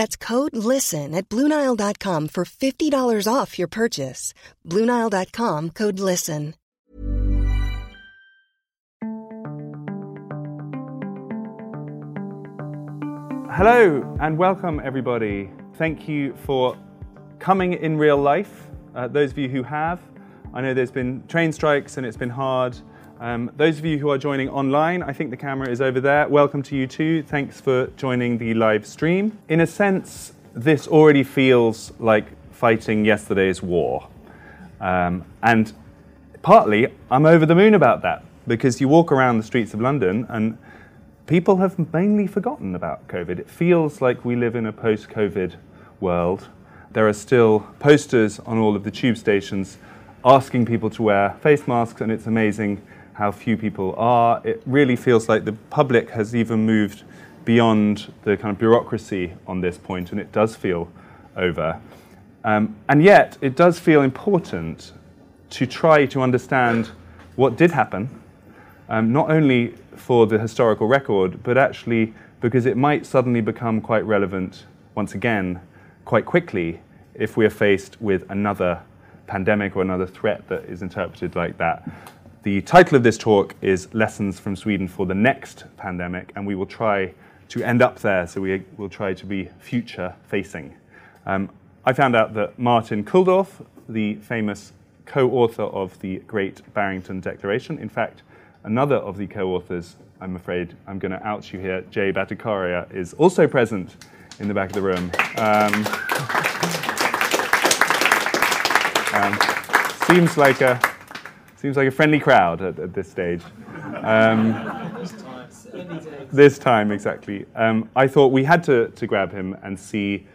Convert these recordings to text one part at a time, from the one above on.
That's code LISTEN at Bluenile.com for $50 off your purchase. Bluenile.com code LISTEN. Hello and welcome, everybody. Thank you for coming in real life. Uh, those of you who have, I know there's been train strikes and it's been hard. Um, those of you who are joining online, I think the camera is over there. Welcome to you too. Thanks for joining the live stream. In a sense, this already feels like fighting yesterday's war. Um, and partly, I'm over the moon about that because you walk around the streets of London and people have mainly forgotten about COVID. It feels like we live in a post COVID world. There are still posters on all of the tube stations asking people to wear face masks, and it's amazing how few people are. It really feels like the public has even moved beyond the kind of bureaucracy on this point, and it does feel over. Um, and yet, it does feel important to try to understand what did happen, um, not only for the historical record, but actually because it might suddenly become quite relevant once again quite quickly if we are faced with another pandemic or another threat that is interpreted like that. The title of this talk is Lessons from Sweden for the Next Pandemic, and we will try to end up there, so we will try to be future facing. Um, I found out that Martin Kulldorff, the famous co author of the Great Barrington Declaration, in fact, another of the co authors, I'm afraid I'm going to out you here, Jay Bhattacharya, is also present in the back of the room. Um, um, seems like a seems like a friendly crowd at, at this stage. Um, this time, exactly. Um, I thought we had to, to grab him and see,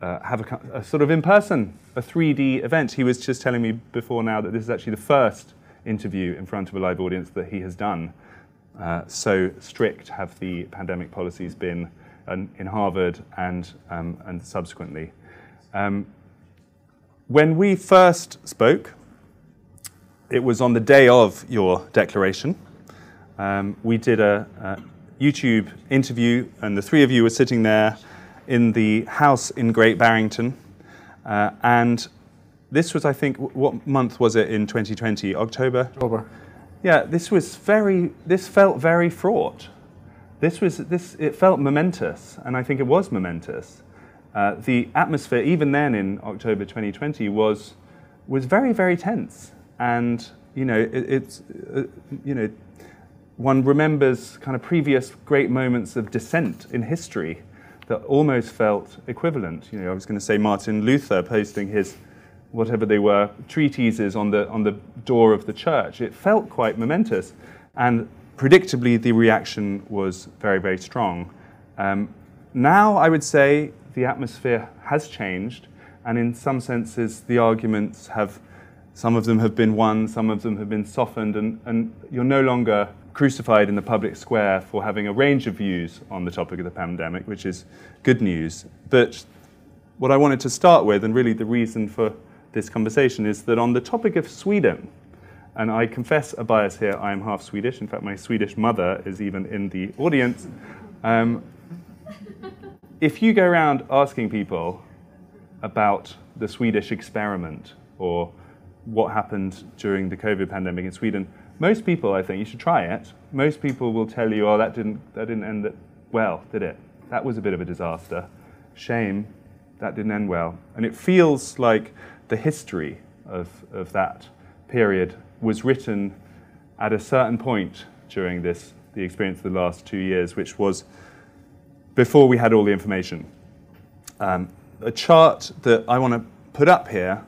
uh, have a, a, sort of in person, a 3D event. He was just telling me before now that this is actually the first interview in front of a live audience that he has done. Uh, so strict have the pandemic policies been in Harvard and, um, and subsequently. Um, when we first spoke, it was on the day of your declaration. Um, we did a, a, YouTube interview, and the three of you were sitting there in the house in Great Barrington. Uh, and this was, I think, what month was it in 2020? October? October. Yeah, this was very, this felt very fraught. This was, this, it felt momentous, and I think it was momentous. Uh, the atmosphere, even then in October 2020, was, was very, very tense. And, you know, it, it's, uh, you know, one remembers kind of previous great moments of dissent in history that almost felt equivalent. You know, I was going to say Martin Luther posting his whatever they were treatises on the on the door of the church. It felt quite momentous, and predictably the reaction was very very strong. Um, now I would say the atmosphere has changed, and in some senses the arguments have. Some of them have been won, some of them have been softened, and, and you're no longer crucified in the public square for having a range of views on the topic of the pandemic, which is good news. But what I wanted to start with, and really the reason for this conversation, is that on the topic of Sweden, and I confess a bias here, I am half Swedish. In fact, my Swedish mother is even in the audience. Um, if you go around asking people about the Swedish experiment or what happened during the COVID pandemic in Sweden, most people, I think, you should try it. Most people will tell you, oh, that didn't, that didn't end it well, did it? That was a bit of a disaster. Shame, that didn't end well. And it feels like the history of, of that period was written at a certain point during this, the experience of the last two years, which was before we had all the information. Um, a chart that I want to put up here,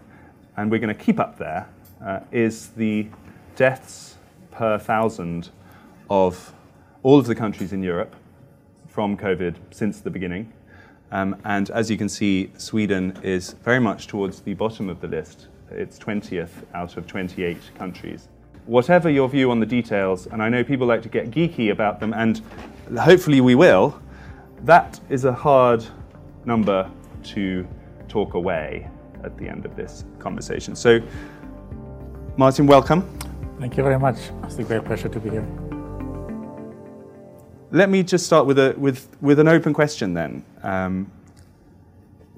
and we're going to keep up there, uh, is the deaths per thousand of all of the countries in Europe from COVID since the beginning. Um, and as you can see, Sweden is very much towards the bottom of the list. It's 20th out of 28 countries. Whatever your view on the details, and I know people like to get geeky about them, and hopefully we will, that is a hard number to talk away at the end of this conversation. So, Martin, welcome. Thank you very much. It's a great pleasure to be here. Let me just start with, a, with, with an open question then. Um,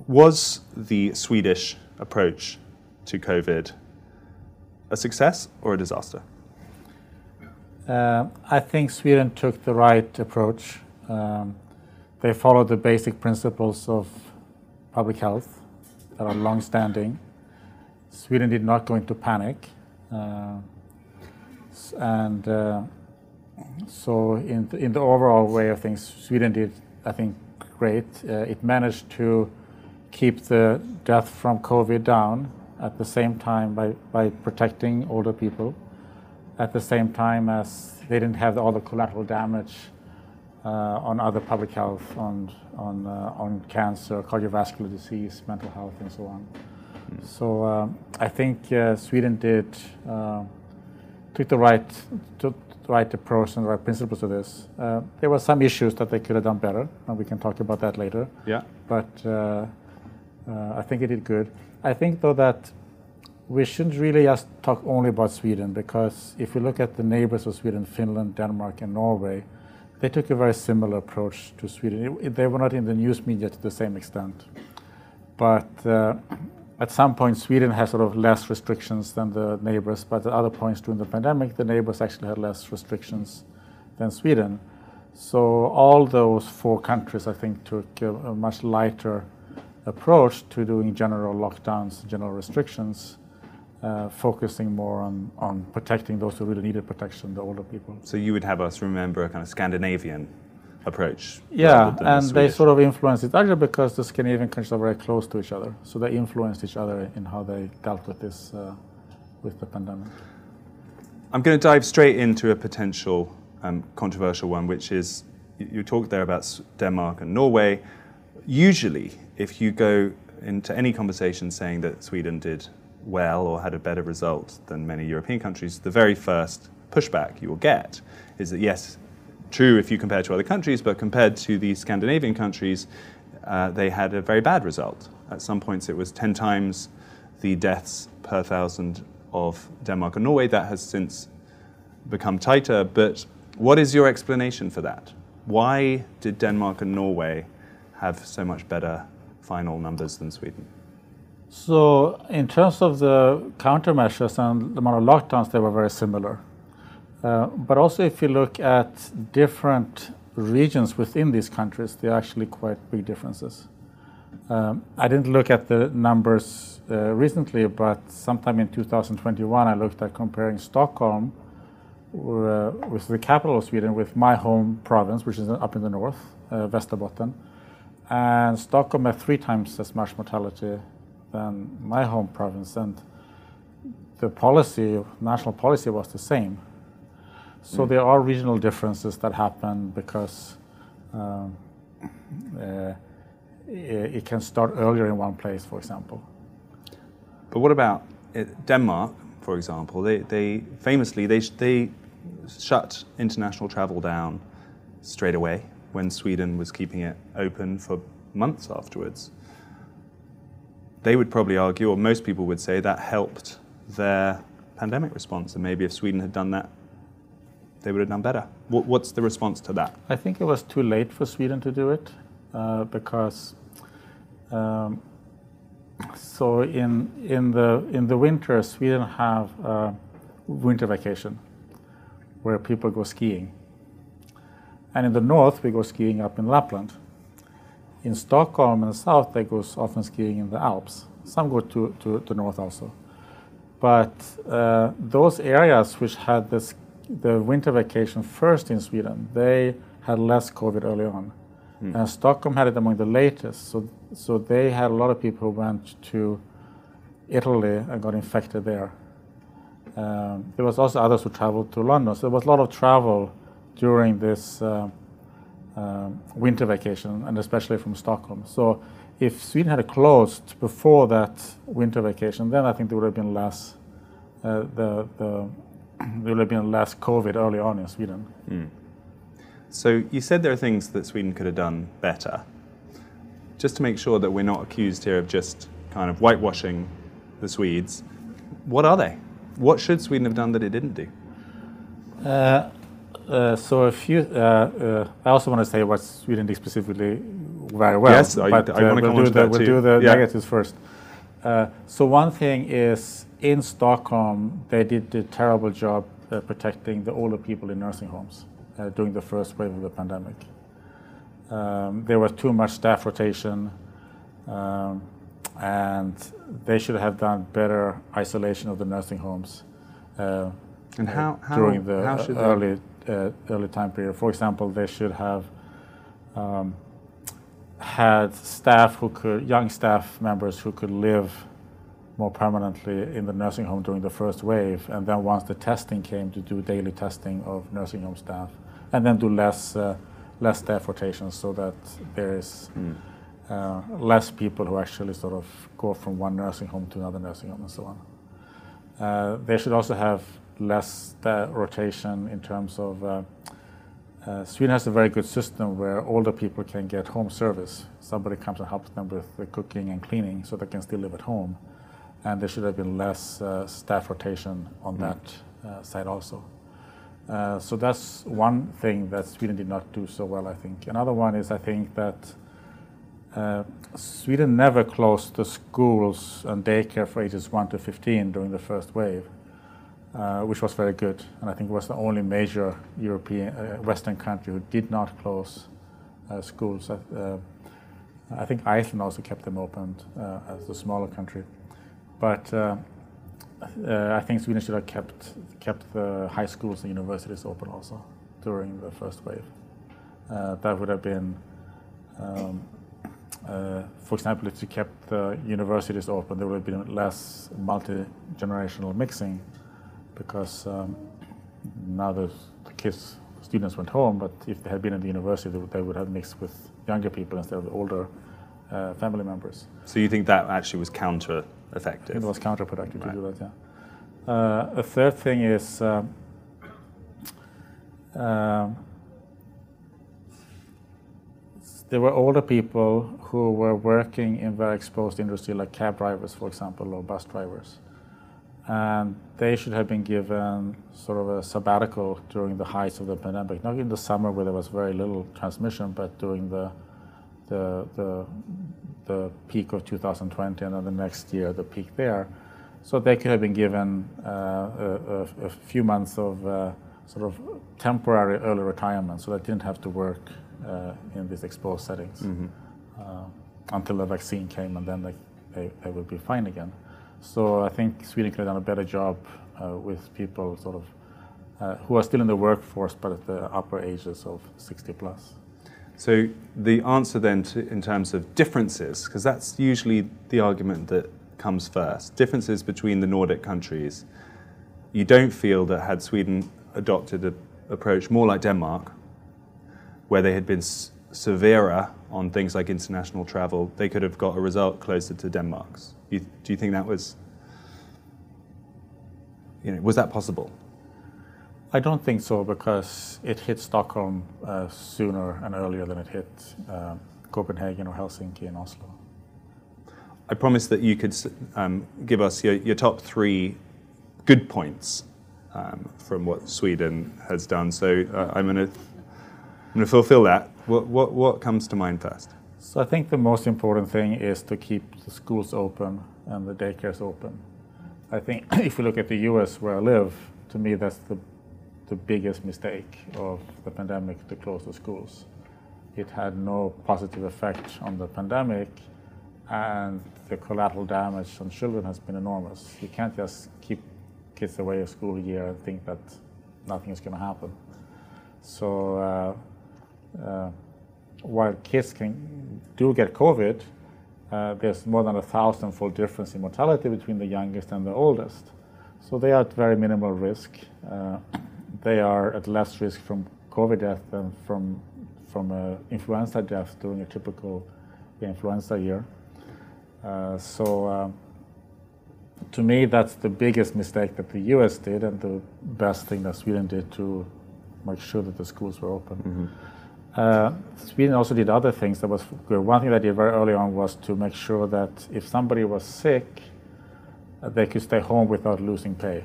was the Swedish approach to COVID a success or a disaster? Uh, I think Sweden took the right approach. Um, they followed the basic principles of public health that are long-standing. Sweden did not go into panic, uh, and uh, so in the, in the overall way of things, Sweden did, I think, great. Uh, it managed to keep the death from COVID down at the same time by, by protecting older people, at the same time as they didn't have all the collateral damage on other public health, on, on, uh, on cancer, cardiovascular disease, mental health, and so on. Mm. So um, I think uh, Sweden did uh, took the right took the right approach and the right principles to this. Uh, there were some issues that they could have done better, and we can talk about that later. Yeah. But uh, I think it did good. I think though that we shouldn't really just talk only about Sweden because if we look at the neighbors of Sweden, Finland, Denmark, and Norway, they took a very similar approach to Sweden. They were not in the news media to the same extent. But uh, at some point, Sweden has sort of less restrictions than the neighbors, but at other points during the pandemic, the neighbors actually had less restrictions than Sweden. So all those four countries, I think, took a, a much lighter approach to doing general lockdowns, general restrictions, uh, focusing more on, on protecting those who really needed protection, the older people. So you would have us remember a kind of Scandinavian approach. Yeah, and the they sort of influenced each other because the Scandinavian countries are very close to each other. So they influenced each other in how they dealt with this, uh, with the pandemic. I'm going to dive straight into a potential um, controversial one, which is you, you talked there about Denmark and Norway. Usually, if you go into any conversation saying that Sweden did well or had a better result than many European countries, the very first pushback you will get is that yes, true if you compare to other countries, but compared to the Scandinavian countries, uh, they had a very bad result. At some points, it was 10 times the deaths per thousand of Denmark and Norway. That has since become tighter. But what is your explanation for that? Why did Denmark and Norway have so much better final numbers than Sweden? So, in terms of the countermeasures and the amount of lockdowns, they were very similar. Uh, but also, if you look at different regions within these countries, there are actually quite big differences. Um, I didn't look at the numbers uh, recently, but sometime in 2021, I looked at comparing Stockholm, uh, with the capital of Sweden, with my home province, which is up in the north, uh, Västerbotten. And Stockholm had three times as much mortality than my home province, and the policy, national policy, was the same. So mm. there are regional differences that happen because um, uh, it can start earlier in one place, for example. But what about Denmark, for example? They, they famously they, they shut international travel down straight away when Sweden was keeping it open for months afterwards they would probably argue, or most people would say, that helped their pandemic response. And maybe if Sweden had done that, they would have done better. what's the response to that? I think it was too late for Sweden to do it uh, because um, so in in the in the winter, Sweden have winter vacation where people go skiing. And in the north, we go skiing up in Lapland. In Stockholm and the south, they go often skiing in the Alps. Some go to, to, to north also. But uh, those areas which had this, the winter vacation first in Sweden, they had less COVID early on. Mm. And Stockholm had it among the latest. So, so they had a lot of people who went to Italy and got infected there. Um, there was also others who traveled to London. So there was a lot of travel during this uh, uh, winter vacation, and especially from Stockholm. So if Sweden had closed before that winter vacation, then I think there would have been less. Uh, the, the there would have been less COVID early on in Sweden. Mm. So you said there are things that Sweden could have done better. Just to make sure that we're not accused here of just kind of whitewashing the Swedes, what are they? What should Sweden have done that it didn't do? Uh, uh, so if you, uh, uh, I also want to say what Sweden did specifically very well. Yes, but, I, I want to we'll do the, We'll too. do the yeah. negatives first. Uh, so one thing is in Stockholm, they did a terrible job uh, protecting the older people in nursing homes during the first wave of the pandemic. Um, there was too much staff rotation. Um, and they should have done better isolation of the nursing homes uh, and how, how during the how early uh, early time period. For example, they should have um, had staff who could young staff members who could live more permanently in the nursing home during the first wave, and then once the testing came, to do daily testing of nursing home staff, and then do less uh, less staff rotations so that there is. Mm uh, less people who actually sort of go from one nursing home to another nursing home and so on. Uh, they should also have less rotation in terms of uh, uh, Sweden has a very good system where older people can get home service. Somebody comes and helps them with the cooking and cleaning so they can still live at home. And there should have been less uh, staff rotation on mm. that uh, side also. Uh, so that's one thing that Sweden did not do so well, I think. Another one is I think that uh, Sweden never closed the schools and daycare for ages 1 to 15 during the first wave, uh, which was very good. And I think it was the only major European, uh, Western country who did not close uh, schools. Uh, I think Iceland also kept them open as a smaller country. But I think Sweden should have kept, kept the high schools and universities open also during the first wave. that would have been um, uh, for example, if you kept the universities open, there would have been less multi-generational mixing because um, now the, the, kids, students went home, but if they had been in the university, they would, they would have mixed with younger people instead of older uh, family members. So you think that actually was counter-effective? It was counterproductive right. to do that, yeah. Uh, a third thing is um, um there were older people who were working in very exposed industry, like cab drivers, for example, or bus drivers. And they should have been given sort of a sabbatical during the heights of the pandemic, not in the summer where there was very little transmission, but during the the the, the peak of 2020 and then the next year the peak there. So they could have been given uh, a, a, a, few months of uh, sort of temporary early retirement, so they didn't have to work uh, in these exposed settings mm-hmm. Uh, until the vaccine came, and then they, they, they would be fine again. So I think Sweden could have done a better job uh, with people sort of uh, who are still in the workforce but at the upper ages of 60 plus. So the answer then to, in terms of differences, because that's usually the argument that comes first, differences between the Nordic countries. You don't feel that had Sweden adopted an approach more like Denmark, where they had been s- severer on things like international travel, they could have got a result closer to Denmark's. You, do you think that was, you know, was that possible? I don't think so because it hit Stockholm uh, sooner and earlier than it hit uh, Copenhagen or Helsinki and Oslo. I promised that you could um, give us your, your, top three good points um, from what Sweden has done. So uh, I'm going to I'm going to fulfill that. What, what, what comes to mind first? So I think the most important thing is to keep the schools open and the daycares open. I think if you look at the US where I live, to me that's the, the biggest mistake of the pandemic to close the schools. It had no positive effect on the pandemic and the collateral damage on children has been enormous. You can't just keep kids away a school year and think that nothing is going to happen. So uh, uh, while kids can do get COVID, uh, there's more than a thousand-fold difference in mortality between the youngest and the oldest. So they are at very minimal risk. Uh, they are at less risk from COVID death than from from uh, influenza death during a typical influenza year. Uh, so um, to me, that's the biggest mistake that the US did, and the best thing that Sweden did to make sure that the schools were open. Mm-hmm. Uh, Sweden also did other things that was good. One thing they did very early on was to make sure that if somebody was sick, uh, they could stay home without losing pay.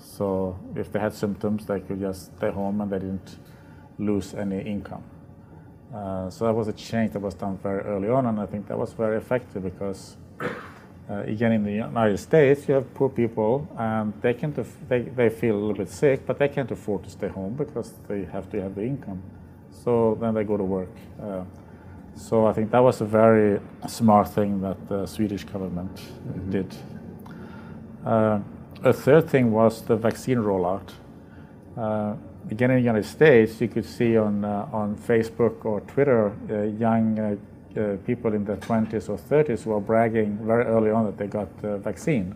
So if they had symptoms, they could just stay home and they didn't lose any income. Uh, so that was a change that was done very early on, and I think that was very effective because, uh, again, in the United States, you have poor people, and they can't they, they feel a little bit sick, but they can't afford to stay home because they have to have the income. So then they go to work. Uh, so I think that was a very smart thing that the Swedish government mm-hmm. did. Uh, a third thing was the vaccine rollout. Uh, again in the United States, you could see on uh, on Facebook or Twitter uh, young uh, uh, people in their 20s or 30s were bragging very early on that they got the vaccine,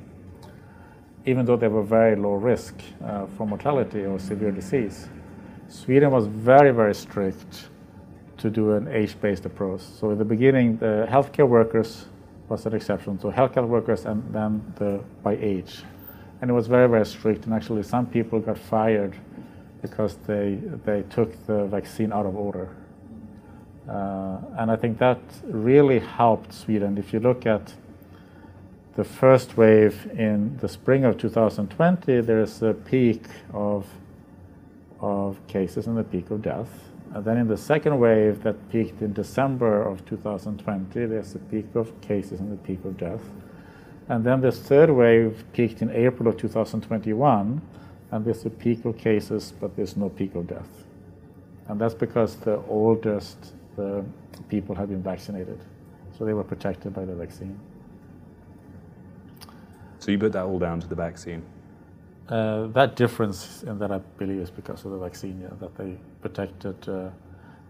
even though they were very low risk uh, for mortality or severe disease. Sweden was very very strict to do an age-based approach. So in the beginning, the healthcare workers was an exception. So healthcare workers and then the by age, and it was very very strict. And actually, some people got fired because they, they took the vaccine out of order. Uh, and I think that really helped Sweden. If you look at the first wave in the spring of 2020, there's a peak of, of cases and the peak of death. And then in the second wave that peaked in December of 2020, there's a peak of cases and the peak of death. And then this third wave peaked in April of 2021 and there's a peak of cases, but there's no peak of death. And that's because the oldest the people have been vaccinated. So they were protected by the vaccine. So you put that all down to the vaccine? Uh, that difference in that I believe is because of the vaccine, yeah, that they protected. Uh,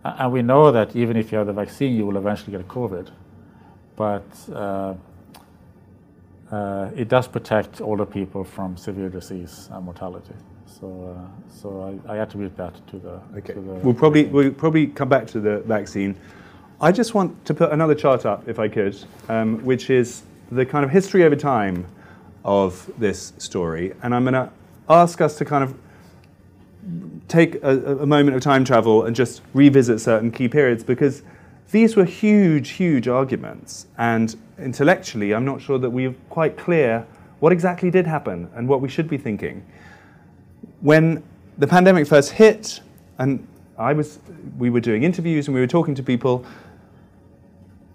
and we know that even if you have the vaccine, you will eventually get COVID. But uh, uh, it does protect older people from severe disease and mortality. So, uh, so I, I, attribute that to the. Okay. To the we'll probably we'll probably come back to the vaccine. I just want to put another chart up, if I could, um, which is the kind of history over time of this story, and I'm going to ask us to kind of take a, a moment of time travel and just revisit certain key periods because these were huge, huge arguments, and intellectually, I'm not sure that we're quite clear what exactly did happen and what we should be thinking. When the pandemic first hit, and I was, we were doing interviews and we were talking to people,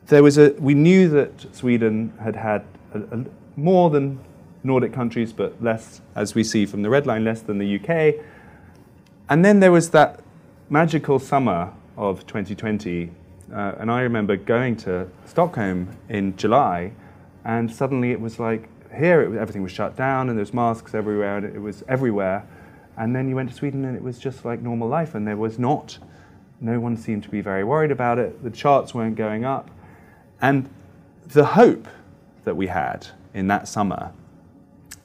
there was a, we knew that Sweden had had a, a, more than Nordic countries, but less, as we see from the red line, less than the UK. And then there was that magical summer of 2020 uh, and I remember going to Stockholm in July, and suddenly it was like here it, everything was shut down, and there's masks everywhere, and it was everywhere. And then you went to Sweden, and it was just like normal life, and there was not. No one seemed to be very worried about it. The charts weren't going up, and the hope that we had in that summer.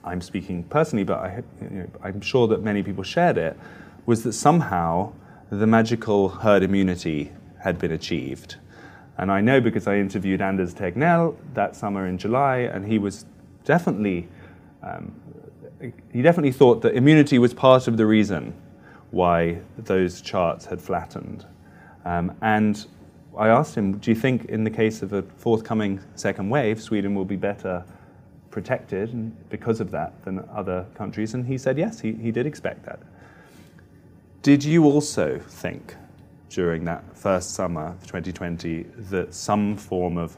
I'm speaking personally, but I, you know, I'm sure that many people shared it. Was that somehow the magical herd immunity had been achieved. And I know because I interviewed Anders Tegnell that summer in July, and he was definitely, um, he definitely thought that immunity was part of the reason why those charts had flattened. Um, and I asked him, do you think in the case of a forthcoming second wave, Sweden will be better protected because of that than other countries? And he said yes, he, he did expect that. Did you also think during that first summer of 2020 that some form of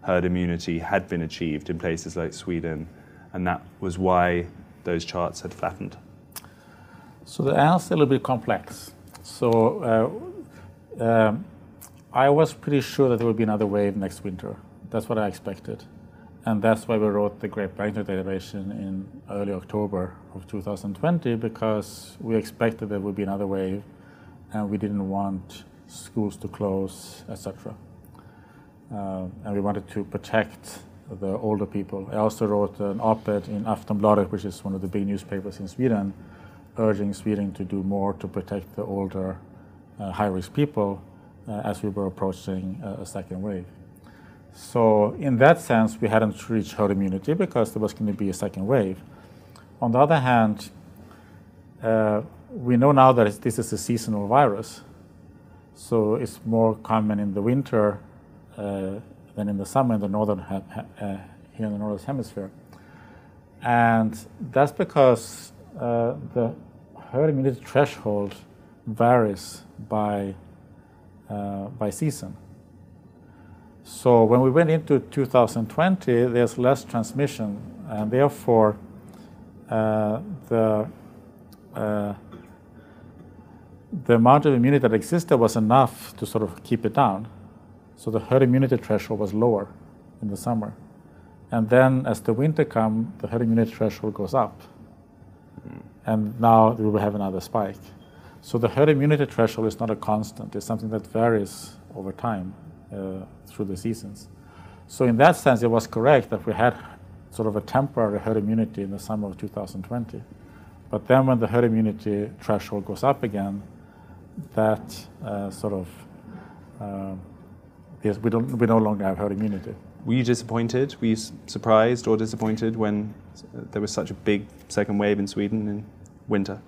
herd immunity had been achieved in places like Sweden, and that was why those charts had flattened? So the answer is a little bit complex. So uh, um, I was pretty sure that there would be another wave next winter. That's what I expected. And that's why we wrote the Great Barrington Declaration in early October of 2020, because we expected there would be another wave and we didn't want schools to close, etc. Uh, and we wanted to protect the older people. I also wrote an op-ed in Aftonbladet, which is one of the big newspapers in Sweden, urging Sweden to do more to protect the older, uh, high-risk people uh, as we were approaching a second wave. So in that sense, we hadn't reached herd immunity because there was going to be a second wave. On the other hand, uh, we know now that this is a seasonal virus, so it's more common in the winter uh, than in the summer in the northern uh, here in the northern hemisphere, and that's because uh, the herd immunity threshold varies by uh, by season. So when we went into 2020, there's less transmission, and therefore uh, the uh, the amount of immunity that existed was enough to sort of keep it down. So the herd immunity threshold was lower in the summer. And then as the winter comes, the herd immunity threshold goes up. And now we will have another spike. So the herd immunity threshold is not a constant, it's something that varies over time through the seasons. So in that sense, it was correct that we had sort of a temporary herd immunity in the summer of 2020. But then when the herd immunity threshold goes up again, that uh, sort of uh, yes, we don't we no longer have herd immunity. Were you disappointed? Were you surprised or disappointed when there was such a big second wave in Sweden in winter?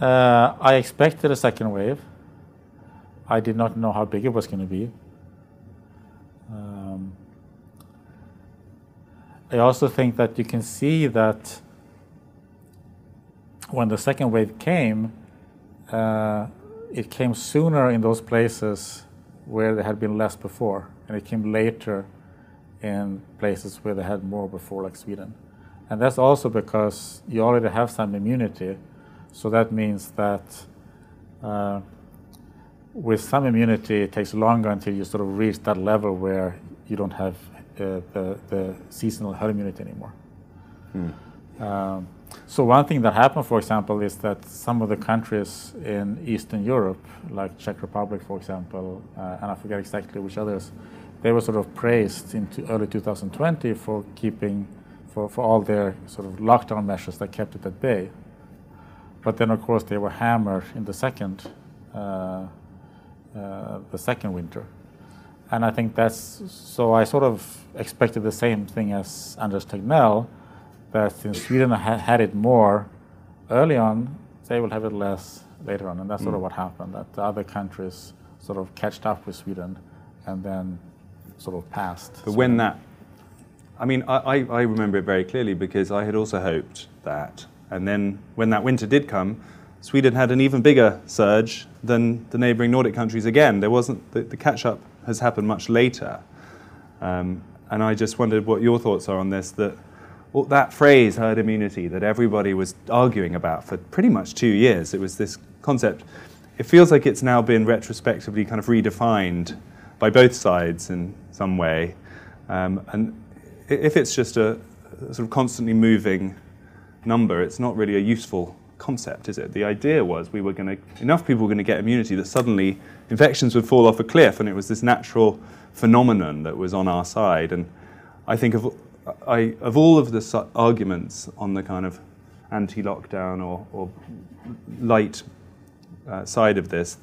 Uh, I expected a second wave. I did not know how big it was going to be. Um, I also think that you can see that when the second wave came, uh, it came sooner in those places where there had been less before, and it came later in places where they had more before, like Sweden. And that's also because you already have some immunity, so that means that uh, with some immunity, it takes longer until you sort of reach that level where you don't have uh, the, the seasonal herd immunity anymore. Hmm. Um, so one thing that happened, for example, is that some of the countries in Eastern Europe, like Czech Republic, for example, uh, and I forget exactly which others, they were sort of praised in early 2020 for keeping, for, for all their sort of lockdown measures that kept it at bay. But then, of course, they were hammered in the second, uh, uh, the second winter. And I think that's, so I sort of expected the same thing as Anders Tegnell, that since Sweden ha- had it more early on, they will have it less later on. And that's mm. sort of mm. what happened, that the other countries sort of catched up with Sweden and then sort of passed. But Sweden. when that, I mean, I, I remember it very clearly because I had also hoped that. And then when that winter did come, Sweden had an even bigger surge than the neighbouring Nordic countries again. There wasn't, the, the catch up has happened much later. Um, and I just wondered what your thoughts are on this that well, that phrase, herd immunity, that everybody was arguing about for pretty much two years, it was this concept. It feels like it's now been retrospectively kind of redefined by both sides in some way. Um, and if it's just a sort of constantly moving number, it's not really a useful concept, is it? The idea was we were going to, enough people were going to get immunity that suddenly infections would fall off a cliff, and it was this natural phenomenon that was on our side. And I think of I, of all of the arguments on the kind of anti-lockdown or, or light uh, side of this,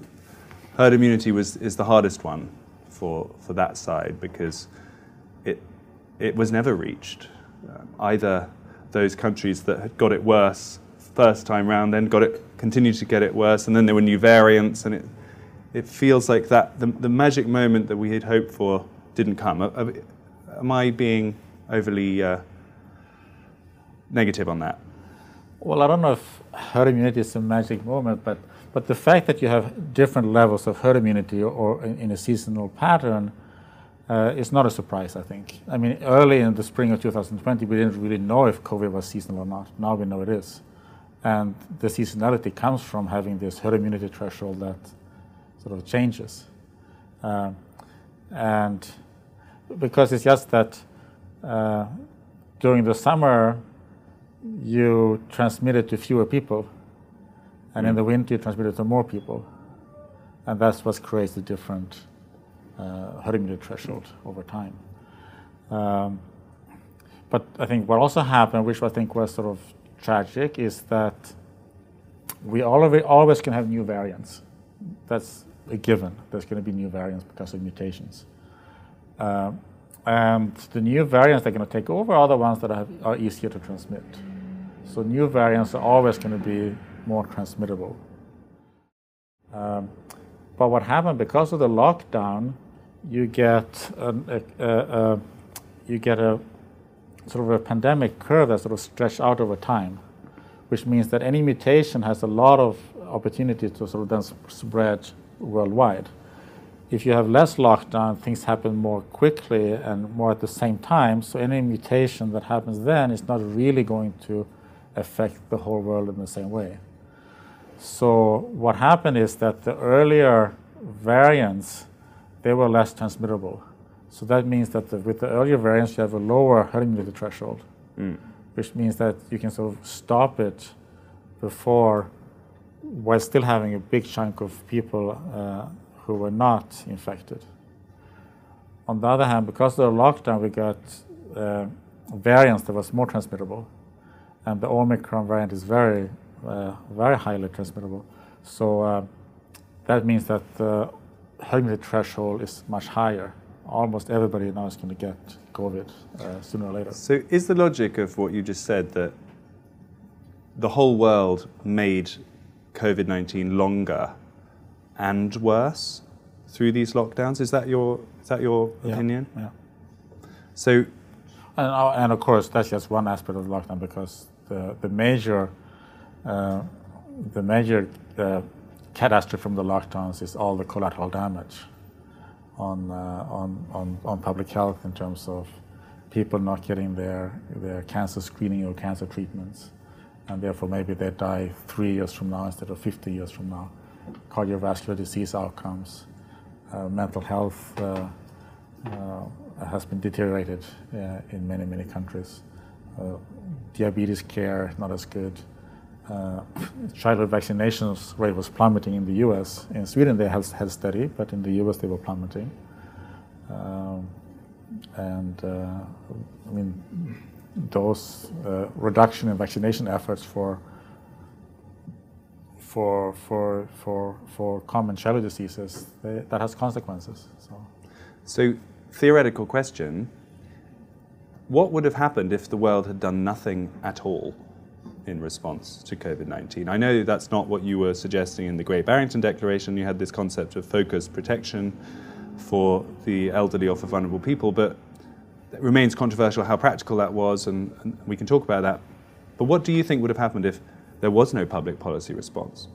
herd immunity was is the hardest one for for that side because it it was never reached. Uh, either those countries that had got it worse first time round, then got it continued to get it worse, and then there were new variants, and it it feels like that the, the magic moment that we had hoped for didn't come. Am I being overly uh, negative on that? Well, I don't know if herd immunity is a magic moment, but But the fact that you have different levels of herd immunity or, in, in, a seasonal pattern uh, is not a surprise, I think. I mean, early in the spring of 2020, we didn't really know if COVID was seasonal or not. Now we know it is. And the seasonality comes from having this herd immunity threshold that sort of changes. Uh, and because it's just that uh, during the summer, you transmit it to fewer people, and mm. in the winter, you transmit it to more people. And that's what creates the different uh, herd immunity threshold over time. Um, but I think what also happened, which I think was sort of tragic, is that we always, can have new variants. That's a given. There's going to be new variants because of mutations. Uh, and the new variants that are going to take over are the ones that are, are easier to transmit. So new variants are always going to be more transmittable. Um, but what happened because of the lockdown, you get a, a, a, you get a sort of a pandemic curve that sort of stretched out over time, which means that any mutation has a lot of opportunity to sort of then spread worldwide. If you have less lockdown, things happen more quickly and more at the same time. So any mutation that happens then is not really going to affect the whole world in the same way. So what happened is that the earlier variants, they were less transmittable. So that means that the, with the earlier variants, you have a lower herd immunity threshold, mm. which means that you can sort of stop it before while still having a big chunk of people uh, who were not infected. On the other hand, because of the lockdown, we got uh, variants that was more transmittable, and the Omicron variant is very, uh, very highly transmittable. So uh, that means that the herd immunity threshold is much higher. Almost everybody now is going to get COVID uh, sooner or later. So, is the logic of what you just said that the whole world made COVID 19 longer and worse through these lockdowns? Is that your, is that your yeah, opinion? Yeah. So, and, uh, and, of course, that's just one aspect of the lockdown because the, the major, uh, the major uh, catastrophe from the lockdowns is all the collateral damage on, uh, on, on, on public health in terms of people not getting their, their cancer screening or cancer treatments and therefore maybe they die three years from now instead of 50 years from now. Cardiovascular disease outcomes, uh, mental health uh, uh, has been deteriorated uh, in many, many countries. Uh, diabetes care not as good. Uh, childhood vaccinations rate was plummeting in the US. In Sweden, they held, held steady, but in the US, they were plummeting. Um, and I mean, those uh, reduction in vaccination efforts for for for for for common childhood diseases they, that has consequences. So. so, theoretical question: What would have happened if the world had done nothing at all in response to COVID 19? I know that's not what you were suggesting in the Great Barrington Declaration. You had this concept of focused protection for the elderly or for vulnerable people, but it remains controversial how practical that was, and, and, we can talk about that. But what do you think would have happened if there was no public policy response?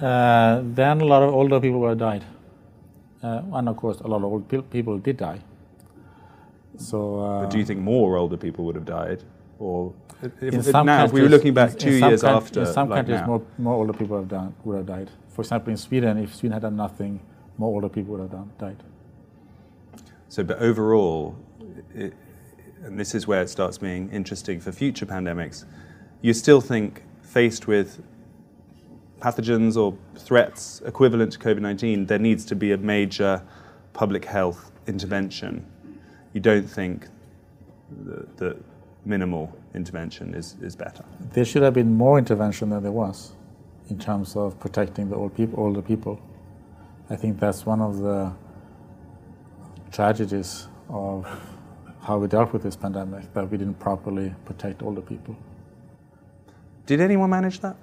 Uh, then a lot of older people would have died. Uh, and of course, a lot of old pe- people did die. So, uh, but do you think more older people would have died? Or if, in some now, if we were looking back two years after. In some like countries, now. more, more older people have done, would have died. For example, in Sweden, if Sweden had done nothing, more older people would have done, died. So, but overall, it, and this is where it starts being interesting for future pandemics, you still think faced with pathogens or threats equivalent to COVID 19, there needs to be a major public health intervention. You don't think that minimal intervention is, is better? There should have been more intervention than there was in terms of protecting the old people, older people. I think that's one of the tragedies of how we dealt with this pandemic, that we didn't properly protect older people. Did anyone manage that?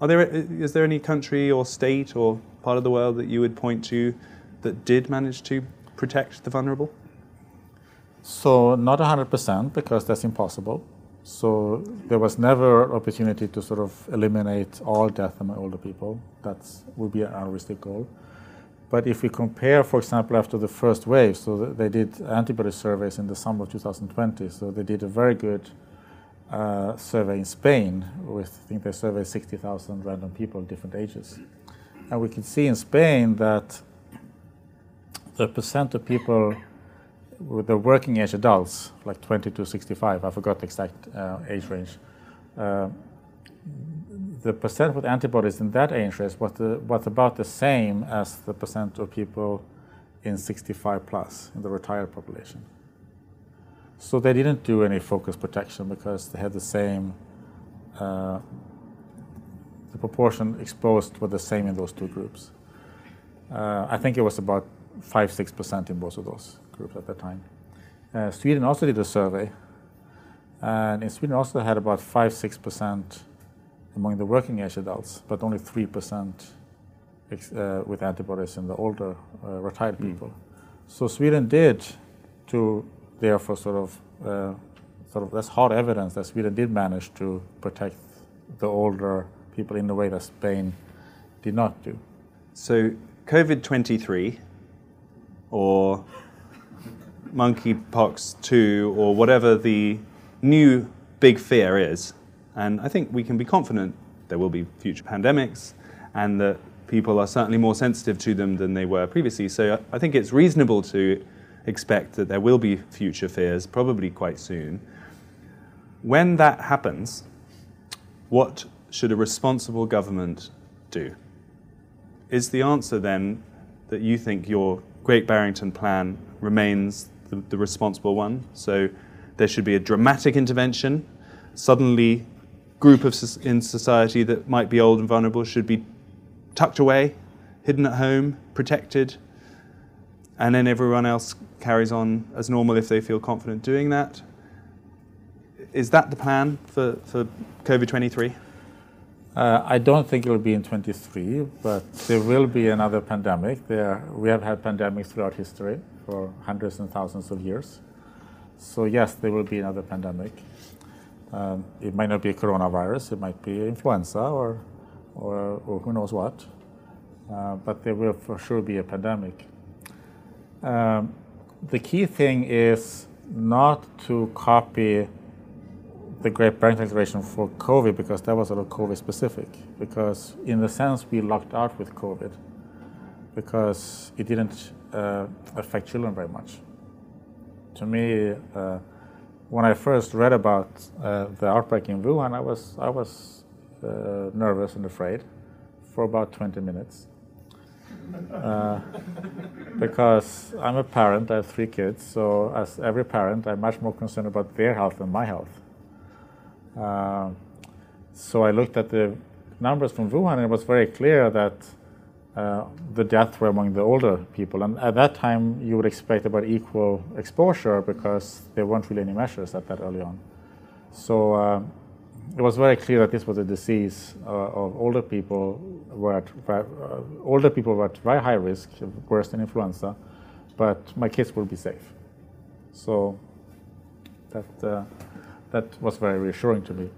Are there, is there any country or state or part of the world that you would point to that did manage to protect the vulnerable? So, not 100% because that's impossible. So there was never opportunity to sort of eliminate all death among older people. That would be an unrealistic goal. But if we compare, for example, after the first wave, so they did antibody surveys in the summer of 2020. So they did a very good uh, survey in Spain with, I think they surveyed 60,000 random people, of different ages. And we can see in Spain that the percent of people the working age adults, like 20 to 65, I forgot the exact uh, age range, uh, the percent with antibodies in that age range was, the, was about the same as the percent of people in 65 plus in the retired population. So they didn't do any focus protection because they had the same, uh, the proportion exposed were the same in those two groups. Uh, I think it was about 5 6% in both of those groups at that time. Uh, Sweden also did a survey, and in Sweden also had about 5 6% among the working age adults, but only 3% ex- uh, with antibodies in the older uh, retired mm. people. So Sweden did, to therefore sort of, uh, sort of that's hard evidence that Sweden did manage to protect the older people in a way that Spain did not do. So COVID 23 or monkeypox 2 or whatever the new big fear is. And I think we can be confident there will be future pandemics and that people are certainly more sensitive to them than they were previously. So I think it's reasonable to expect that there will be future fears, probably quite soon. When that happens, what should a responsible government do? Is the answer then that you think your Great Barrington Plan remains the, the responsible one. So there should be a dramatic intervention. Suddenly, group of in society that might be old and vulnerable should be tucked away, hidden at home, protected, and then everyone else carries on as normal if they feel confident doing that. Is that the plan for, for COVID 23? Uh, I don't think it will be in 23, but there will be another pandemic. There, we have had pandemics throughout history for hundreds and thousands of years. So yes, there will be another pandemic. Um, it might not be a coronavirus, it might be influenza or, or, or who knows what. Uh, but there will for sure be a pandemic. Um, the key thing is not to copy the Great Barrington Declaration for COVID because that was sort of COVID specific. Because in the sense we locked out with COVID because it didn't uh, affect children very much. To me, uh, when I first read about uh, the outbreak in Wuhan, I was I was uh, nervous and afraid for about 20 minutes. Uh, because I'm a parent, I have three kids, so as every parent, I'm much more concerned about their health than my health. Uh, so I looked at the numbers from Wuhan, and it was very clear that uh, the deaths were among the older people. And at that time, you would expect about equal exposure because there weren't really any measures at that early on. So uh, it was very clear that this was a disease uh, of older people were at, uh, older people were at very high risk, worse than influenza, but my kids would be safe. So that uh, that was very reassuring to me.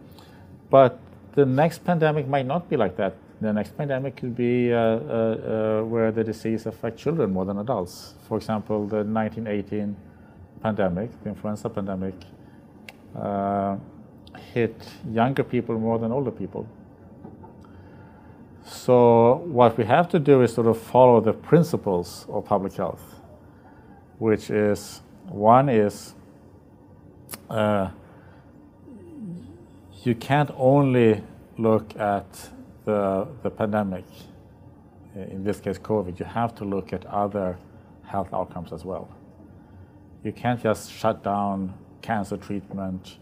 But the next pandemic might not be like that. The next pandemic could be uh, uh, uh, where the disease affects children more than adults. For example, the 1918 pandemic, the influenza pandemic, hit younger people more than older people. So, what we have to do is sort of follow the principles of public health, which is one is uh, you can't only look at the, the pandemic, uh, in this case COVID, you have to look at other health outcomes as well. You can't just shut down cancer treatment,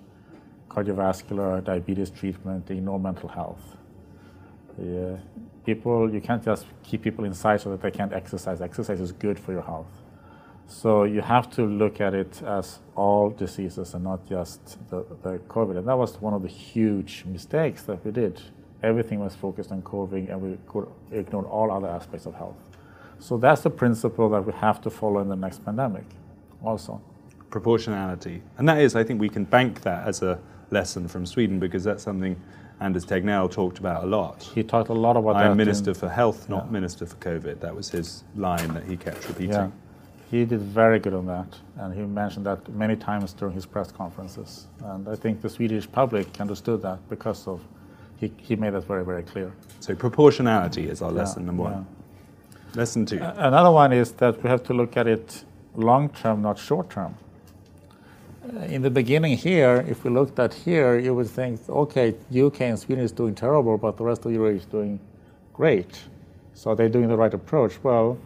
cardiovascular, diabetes treatment, ignore mental health. Yeah. People, you can't just keep people inside so that they can't exercise. Exercise is good for your health. So you have to look at it as all diseases and not just the, the COVID. And that was one of the huge mistakes that we did. Everything was focused on COVID and we could ignore all other aspects of health. So that's the principle that we have to follow in the next pandemic also. Proportionality. And that is, I think we can bank that as a, lesson from Sweden because that's something Anders Tegnell talked about a lot. He talked a lot about that. I'm Minister in- for Health, not Yeah. Minister for COVID. That was his line that he kept repeating. Yeah, he did very good on that, and he mentioned that many times during his press conferences. And I think the Swedish public understood that because of he, he made that very very clear. So proportionality is our Yeah, lesson number yeah. one. Lesson two. Another one is that we have to look at it long term, not short term. Uh, In the beginning here, if we looked at here, you would think, okay, UK and Sweden is doing terrible, but the rest of Europe is doing great. So they're doing the right approach. Well,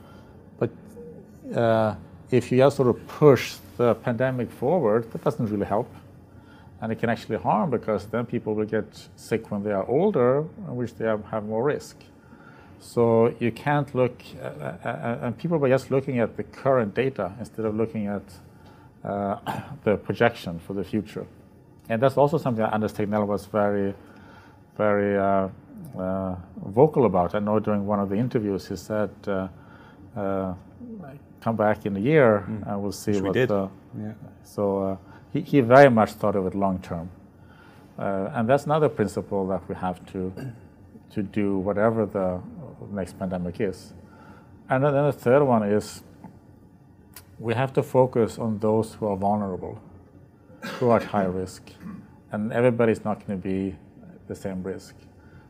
but uh, if you just sort of push the pandemic forward, that doesn't really help. And it can actually harm because then people will get sick when they are older, which they have, more risk. So you can't look, uh, uh, and people were just looking at the current data instead of looking at uh, the projection for the future. And that's also something that Anders Tegnell was very, very uh, uh, vocal about. I know during one of the interviews he said, uh, uh, "Come back in a year, and we'll see Which we did. Yeah. so uh, he, he very much thought of it long term, uh, and that's another principle that we have to to do whatever the next pandemic is. And then the third one is we have to focus on those who are vulnerable, who are at high risk, and everybody's not going to be the same risk.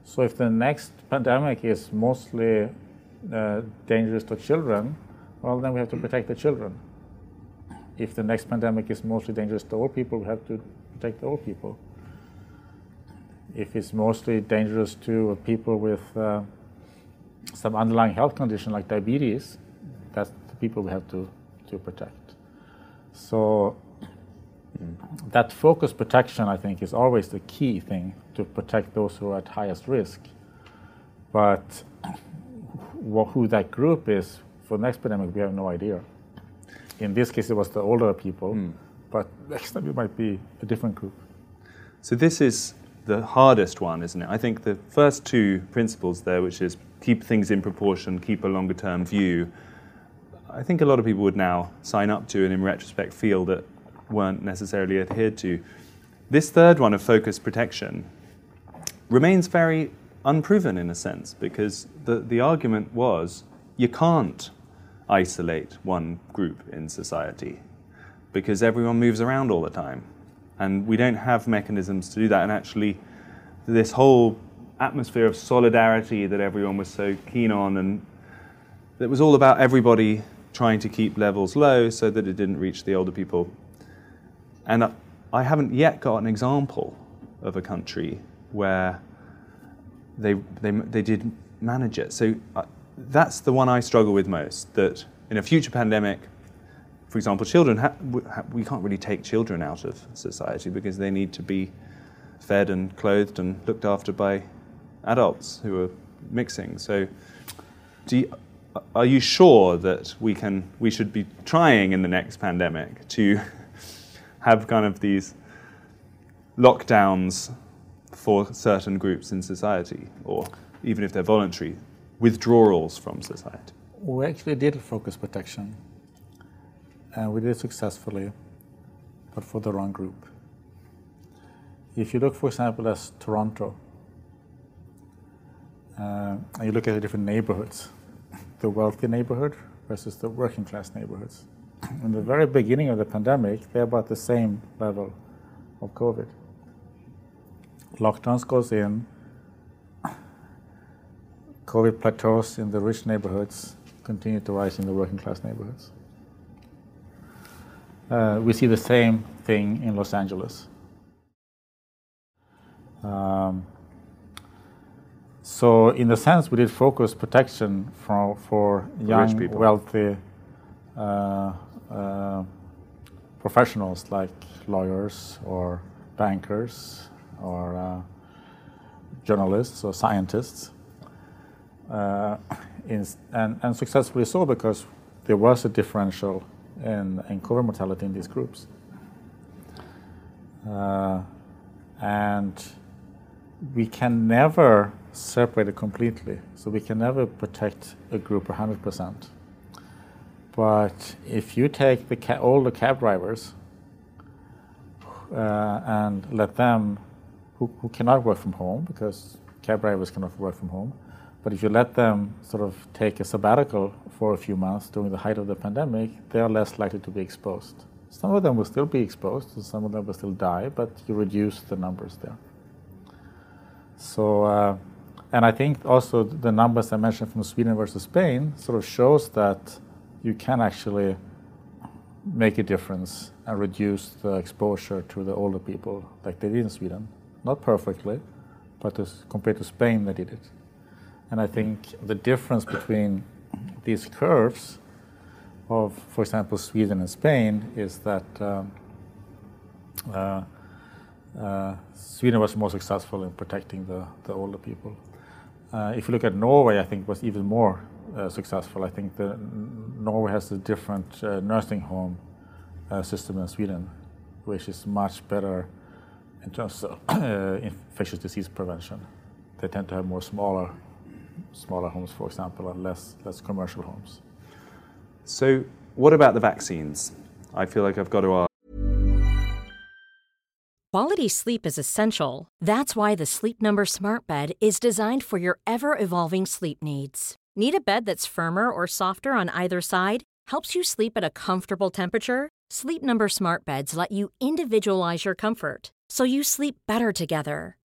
So if the next pandemic is mostly uh, dangerous to children, well, then we have to protect the children. If the next pandemic is mostly dangerous to old people, we have to protect the old people. If it's mostly dangerous to people with uh, some underlying health condition like diabetes, that's the people we have to, to protect. So that focus protection, I think, is always the key thing to protect those who are at highest risk. But wh- who that group is for the next pandemic, we have no idea. In this case, it was the older people, hmm. but next time it might be a different group. So this is the hardest one, isn't it? I think the first two principles there, which is keep things in proportion, keep a longer term view, I think a lot of people would now sign up to and in retrospect feel that weren't necessarily adhered to. This third one of focus protection remains very unproven in a sense because the, the argument was you can't isolate one group in society because everyone moves around all the time and we don't have mechanisms to do that and actually this whole atmosphere of solidarity that everyone was so keen on and that was all about everybody trying to keep levels low so that it didn't reach the older people and I- I haven't yet got an example of a country where they, they, they did manage it. So uh, that's the one I struggle with most. That in a future pandemic, for example, children, we can't really take children out of society because they need to be fed and clothed and looked after by adults who are mixing. So, you, are you sure that we can, we should be trying in the next pandemic to have kind of these lockdowns for certain groups in society, or even if they're voluntary, withdrawals from society? We actually did focus protection, and we did it successfully, but for the wrong group. If you look, for example, at Toronto, uh, and you look at the different neighborhoods, the wealthy neighborhood versus the working class neighborhoods. In the very beginning of the pandemic, they're about the same level of COVID. Lockdowns goes in, COVID plateaus in the rich neighborhoods, continue to rise in the working class neighborhoods. Uh, we see the same thing in Los Angeles. Um, so, in a sense, we did focus protection for, for young, people. wealthy uh, uh, professionals like lawyers or bankers or uh, journalists or scientists and, and successfully so because there was a differential in, COVID mortality in these groups. Uh, and we can never separate it completely, so we can never protect a group 100%. But if you take the ca- all the cab drivers uh, and let them, who, who cannot work from home, because cab drivers cannot work from home, but if you let them sort of take a sabbatical for a few months during the height of the pandemic, they are less likely to be exposed. Some of them will still be exposed, and some of them will still die, but you reduce the numbers there. So, uh, and I think also the numbers I mentioned from Sweden versus Spain sort of shows that you can actually make a difference and reduce the exposure to the older people like they did in Sweden. Not perfectly, but compared to Spain, they did it. And I think the difference between these curves of, for example, Sweden and Spain is that um, uh, uh, Sweden was more successful in protecting the, the older people. Uh, if you look at Norway, I think was even more uh, successful. I think the, Norway has a different uh, nursing home uh, system than Sweden, which is much better in terms of infectious disease prevention. They tend to have more smaller smaller homes, for example, and less, less commercial homes. So, what about the vaccines? I feel like I've got to ask. Quality sleep is essential. That's why the Sleep Number Smart Bed is designed for your ever evolving sleep needs. Need a bed that's firmer or softer on either side? Helps you sleep at a comfortable temperature? Sleep Number Smart Beds let you individualize your comfort so you sleep better together.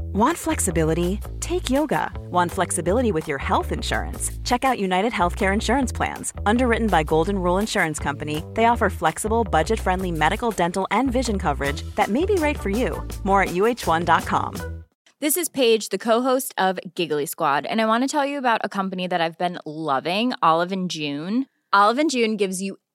Want flexibility? Take yoga. Want flexibility with your health insurance? Check out United Healthcare Insurance Plans. Underwritten by Golden Rule Insurance Company, they offer flexible, budget friendly medical, dental, and vision coverage that may be right for you. More at uh1.com. This is Paige, the co host of Giggly Squad, and I want to tell you about a company that I've been loving Olive and June. Olive and June gives you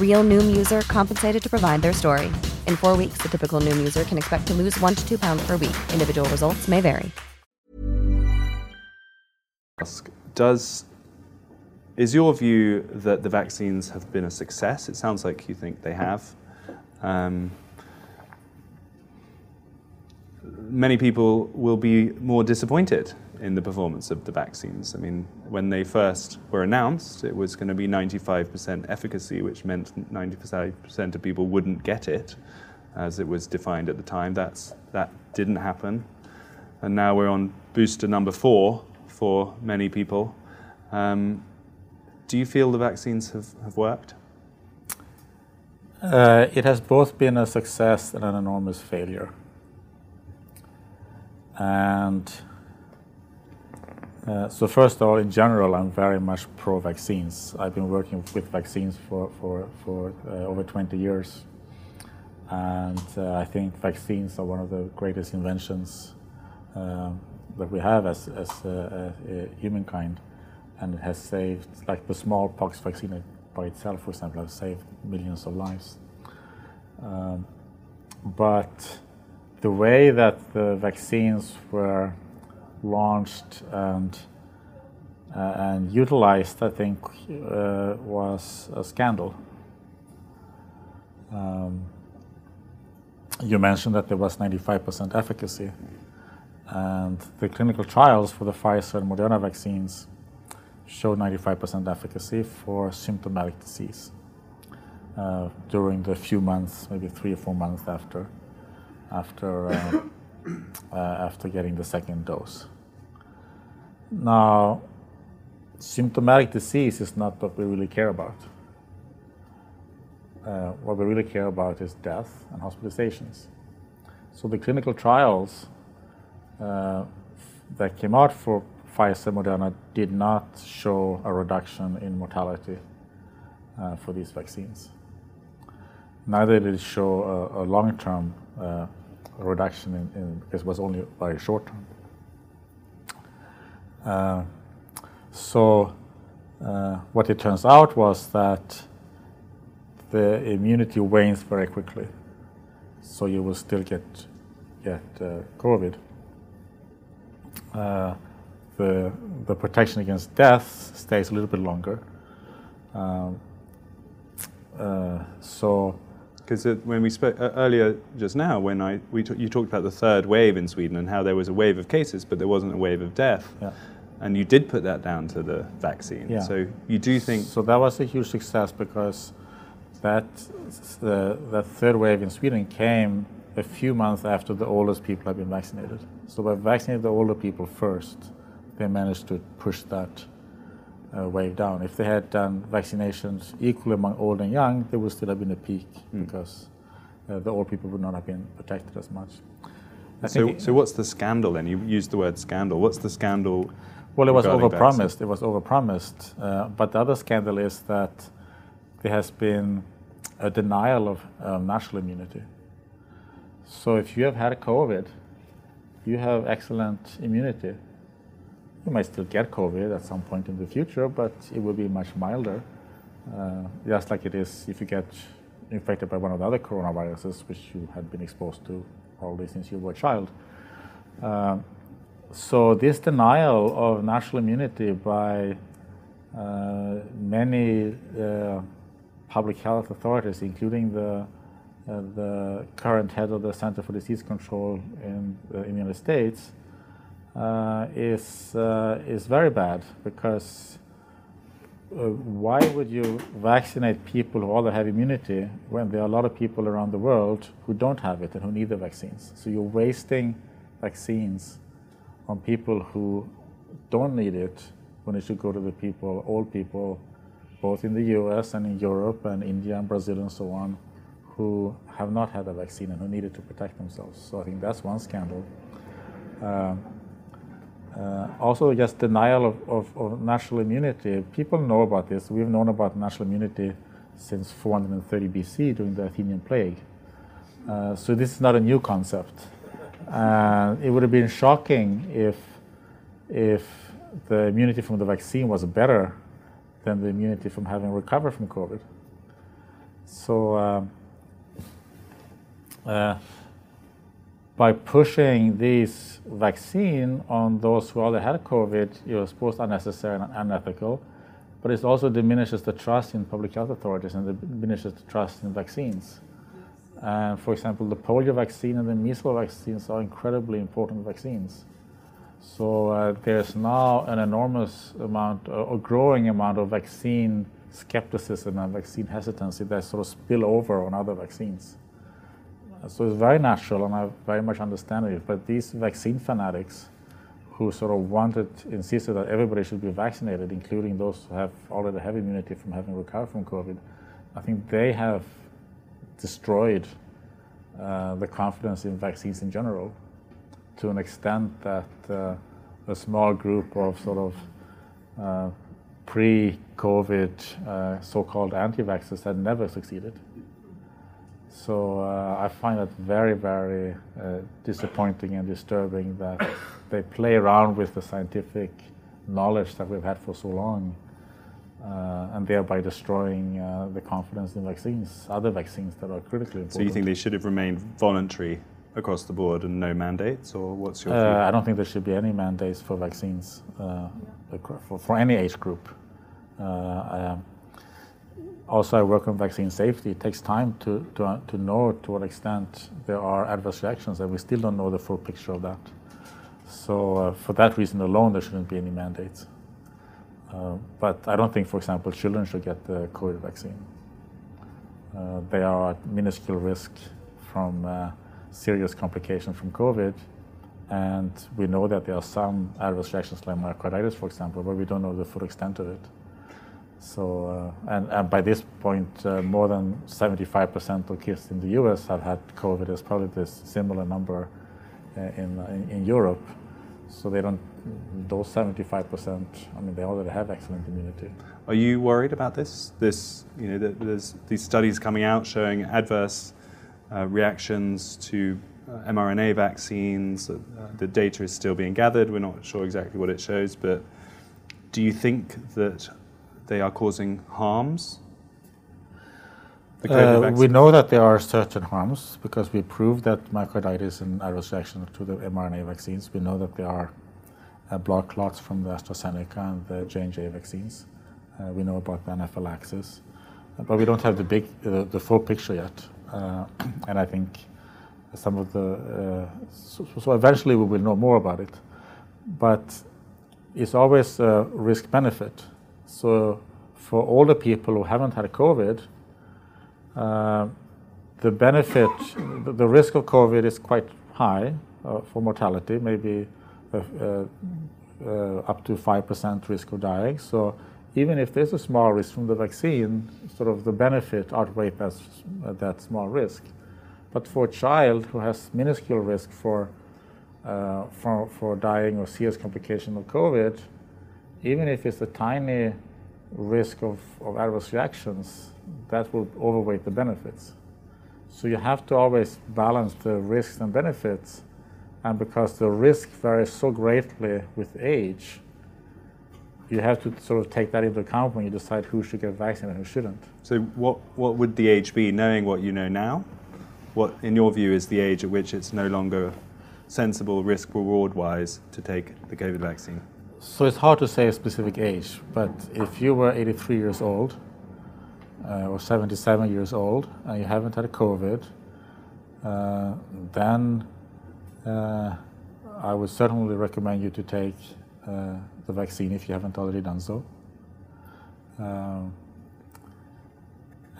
Real Noom user compensated to provide their story. In four weeks, the typical Noom user can expect to lose one to two pounds per week. Individual results may vary. Does is your view that the vaccines have been a success? It sounds like you think they have. Um, many people will be more disappointed in the performance of the vaccines. I mean, when they first were announced, it was going to be 95% efficacy, which meant 95% of people wouldn't get it, as it was defined at the time. That's, that didn't happen. And now we're on booster number four for many people. Um, do you feel the vaccines have, have worked? Uh, it has both been a success and an enormous failure. And uh, so first of all, in general, I'm very much pro-vaccines. I've been working with vaccines for, for, for uh, over 20 years. And uh, I think vaccines are one of the greatest inventions um, that we have as, as humankind. And it has saved, like the smallpox vaccine by itself, for example, has saved millions of lives. Um, but the way that the vaccines were launched and uh, and utilized, I think, uh, was a scandal. Um, you mentioned that there was 95% efficacy, and the clinical trials for the Pfizer and Moderna vaccines showed 95% efficacy for symptomatic disease uh, during the few months, maybe three or four months after, after, uh, after getting the second dose. Now, symptomatic disease is not what we really care about. Uh, what we really care about is death and hospitalizations. So the clinical trials uh, that came out for Pfizer Moderna did not show a reduction in mortality uh, for these vaccines. Neither did it show a, a long-term uh, reduction in, in, because it was only very short term. Uh, so uh, what it turns out was that the immunity wanes very quickly. So you will still get get uh, COVID. Uh, the the protection against death stays a little bit longer. Um, uh, so because when we spoke uh, earlier just now, when I we you talked about the third wave in Sweden and how there was a wave of cases, but there wasn't a wave of death. Yeah. And you did put that down to the vaccine. Yeah. So you do think. So that was a huge success because that the, that third wave in Sweden came a few months after the oldest people had been vaccinated. So by vaccinating the older people first, they managed to push that uh, wave down. If they had done vaccinations equally among old and young, there would still have been a peak mm. because uh, the old people would not have been protected as much. so, so what's the scandal then? You used the word scandal. What's the scandal? Well, it was overpromised. It was overpromised. Uh, but the other scandal is that there has been a denial of um, natural immunity. So if you have had COVID, you have excellent immunity. You might still get COVID at some point in the future, but it will be much milder, uh, just like it is if you get infected by one of the other coronaviruses, which you had been exposed to probably since you were a child. Uh, so this denial of natural immunity by uh, many uh, public health authorities, including the, uh, the current head of the Center for Disease Control in, the United States, is, uh, is very bad because uh, why would you vaccinate people who already have immunity when there are a lot of people around the world who don't have it and who need the vaccines? So you're wasting vaccines on people who don't need it when it should go to the people, old people both in the US and in Europe and India and Brazil and so on, who have not had a vaccine and who needed to protect themselves. So I think that's one scandal. Uh, uh, also, just denial of, of, of, natural immunity. People know about this. We've known about natural immunity since 430 BC during the Athenian plague. Uh, so this is not a new concept. it would have been shocking if, if the immunity from the vaccine was better than the immunity from having recovered from COVID. So, uh, uh, by pushing this vaccine on those who already had COVID, it was both unnecessary and unethical, but it also diminishes the trust in public health authorities and diminishes the trust in vaccines. And for example, the polio vaccine and the measles vaccines are incredibly important vaccines. So uh, there's now an enormous amount, uh, a growing amount of vaccine skepticism and vaccine hesitancy that sort of spill over on other vaccines. So it's very natural, and I very much understand it. But these vaccine fanatics, who sort of wanted, insisted that everybody should be vaccinated, including those who have already have immunity from having recovered from COVID, I think they have destroyed uh, the confidence in vaccines in general to an extent that uh, a small group of sort of uh, pre-COVID uh, so-called anti-vaxxers had never succeeded. So uh, I find it very, very uh, disappointing and disturbing that they play around with the scientific knowledge that we've had for so long, uh, and thereby destroying the confidence in vaccines, other vaccines that are critically important. So you think they should have remained voluntary across the board and no mandates, or what's your? Uh, I don't think there should be any mandates for vaccines uh, for, for any age group. Uh, I, also, I work on vaccine safety. It takes time to, to, to know to what extent there are adverse reactions, and we still don't know the full picture of that. So, uh, for that reason alone, there shouldn't be any mandates. Uh, Uh, but I don't think, for example, children should get the COVID vaccine. Uh, they are at minuscule risk from uh, serious complications from COVID. And we know that there are some adverse reactions like myocarditis, for example, but we don't know the full extent of it. So, uh, and, and, by this point, uh, more than 75% of kids in the US have had COVID. There's probably this similar number uh, in, in, in, Europe. So they don't, those 75%, I mean, they already have excellent immunity. Are you worried about this? This, you know, there's these studies coming out showing adverse uh, reactions to uh, mRNA vaccines. Uh, the data is still being gathered. We're not sure exactly what it shows, but do you think that they are causing harms? Uh, we know that there are certain harms because we proved that myocarditis and adverse reaction to the mRNA vaccines. We know that there are uh, blood clots from the AstraZeneca and the J&J vaccines. Uh, we know about the anaphylaxis, but we don't have the big, the full picture yet. Uh, and I think some of the uh, so, so, eventually we will know more about it, but it's always a risk benefit. So for older people who haven't had COVID, uh, the benefit, the, risk of COVID is quite high uh, for mortality, maybe uh, uh, uh up to 5% risk of dying. So even if there's a small risk from the vaccine, sort of the benefit outweighs that, small risk. But for a child who has minuscule risk for, for, for dying or serious complication of COVID, even if it's a tiny risk of, of adverse reactions, that will overweight the benefits. So you have to always balance the risks and benefits. And because the risk varies so greatly with age, you have to sort of take that into account when you decide who should get vaccinated and who shouldn't. So what, what would the age be, knowing what you know now? What, in your view, is the age at which it's no longer sensible risk reward wise to take the COVID vaccine? So it's hard to say a specific age, but if you were 83 years old uh, or 77 years old and you haven't had COVID, uh, then uh, I would certainly recommend you to take uh, the vaccine if you haven't already done so. Um,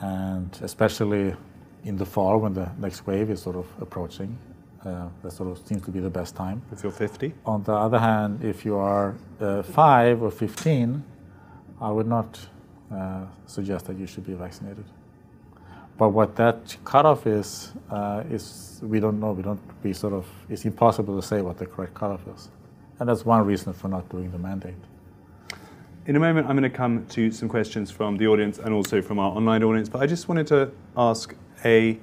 and especially in the fall when the next wave is sort of approaching. Uh, that sort of seems to be the best time. If you're 50? On the other hand, if you are uh, 5 or 15, I would not uh, suggest that you should be vaccinated. But what that cutoff is, uh, is we don't know. We don't, we sort of, it's impossible to say what the correct cutoff is. And that's one reason for not doing the mandate. In a moment, I'm going to come to some questions from the audience and also from our online audience, but I just wanted to ask a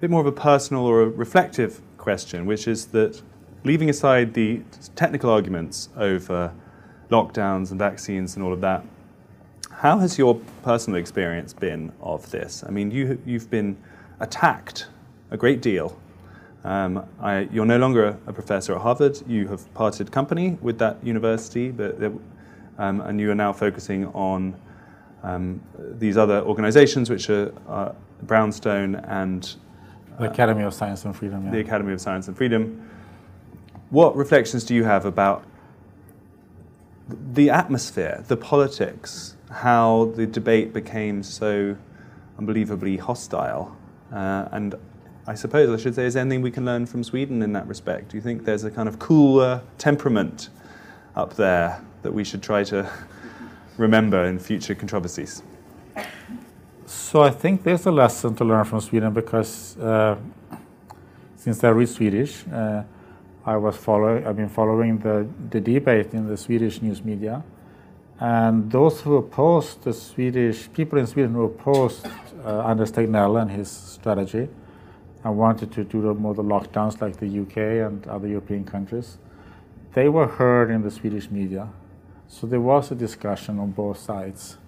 bit more of a personal or a reflective question, which is that leaving aside the technical arguments over lockdowns and vaccines and all of that, how has your personal experience been of this? I mean, you, you've been attacked a great deal. Um, I, you're no longer a professor at Harvard. You have parted company with that university, but, um, and you are now focusing on um, these other organizations, which are uh, Brownstone and the Academy of Science and Freedom. Yeah. The Academy of Science and Freedom. What reflections do you have about the atmosphere, the politics, how the debate became so unbelievably hostile? Uh, and I suppose I should say, is anything we can learn from Sweden in that respect? Do you think there's a kind of cooler temperament up there that we should try to remember in future controversies? So I think there's a lesson to learn from Sweden because uh, since I read Swedish, uh, I was following. I've been following the, the debate in the Swedish news media, and those who opposed the Swedish people in Sweden who opposed uh, Anders Tegnell and his strategy, and wanted to do more the lockdowns like the UK and other European countries, they were heard in the Swedish media. So there was a discussion on both sides.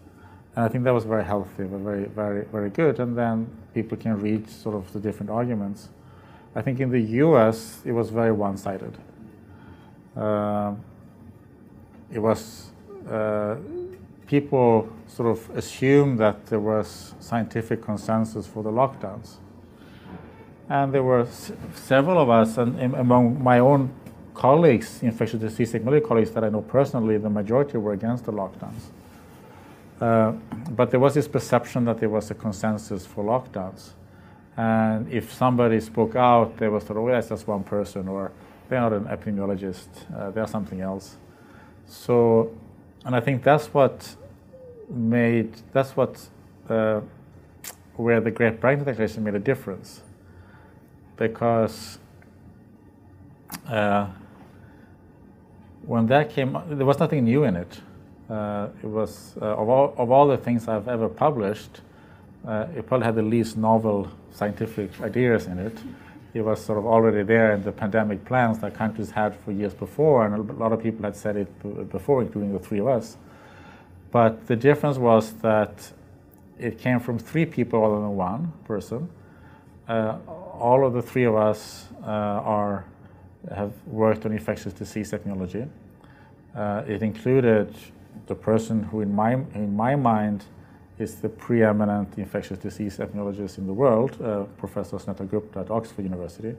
And I think that was very healthy, very, very, very good. And then people can read sort of the different arguments. I think in the US, it was very one sided. Uh, it was, uh, people sort of assumed that there was scientific consensus for the lockdowns. And there were s- several of us, and among my own colleagues, infectious disease technology colleagues that I know personally, the majority were against the lockdowns. Uh, but there was this perception that there was a consensus for lockdowns. And if somebody spoke out, they of, well, that's just one person, or they're not an epidemiologist, uh, they're something else. So, and I think that's what made, that's what, uh, where the Great Barrington Declaration made a difference. Because uh, when that came, there was nothing new in it. Uh, it was uh, of all of all the things I've ever published, uh, it probably had the least novel scientific ideas in it. It was sort of already there in the pandemic plans that countries had for years before, and a lot of people had said it before, including the three of us. But the difference was that it came from three people rather than one person. Uh, all of the three of us uh, are have worked on infectious disease technology. Uh, it included the person who, in my, in my mind, is the preeminent infectious disease epidemiologist in the world, uh, Professor Sunetra Gupta at Oxford University.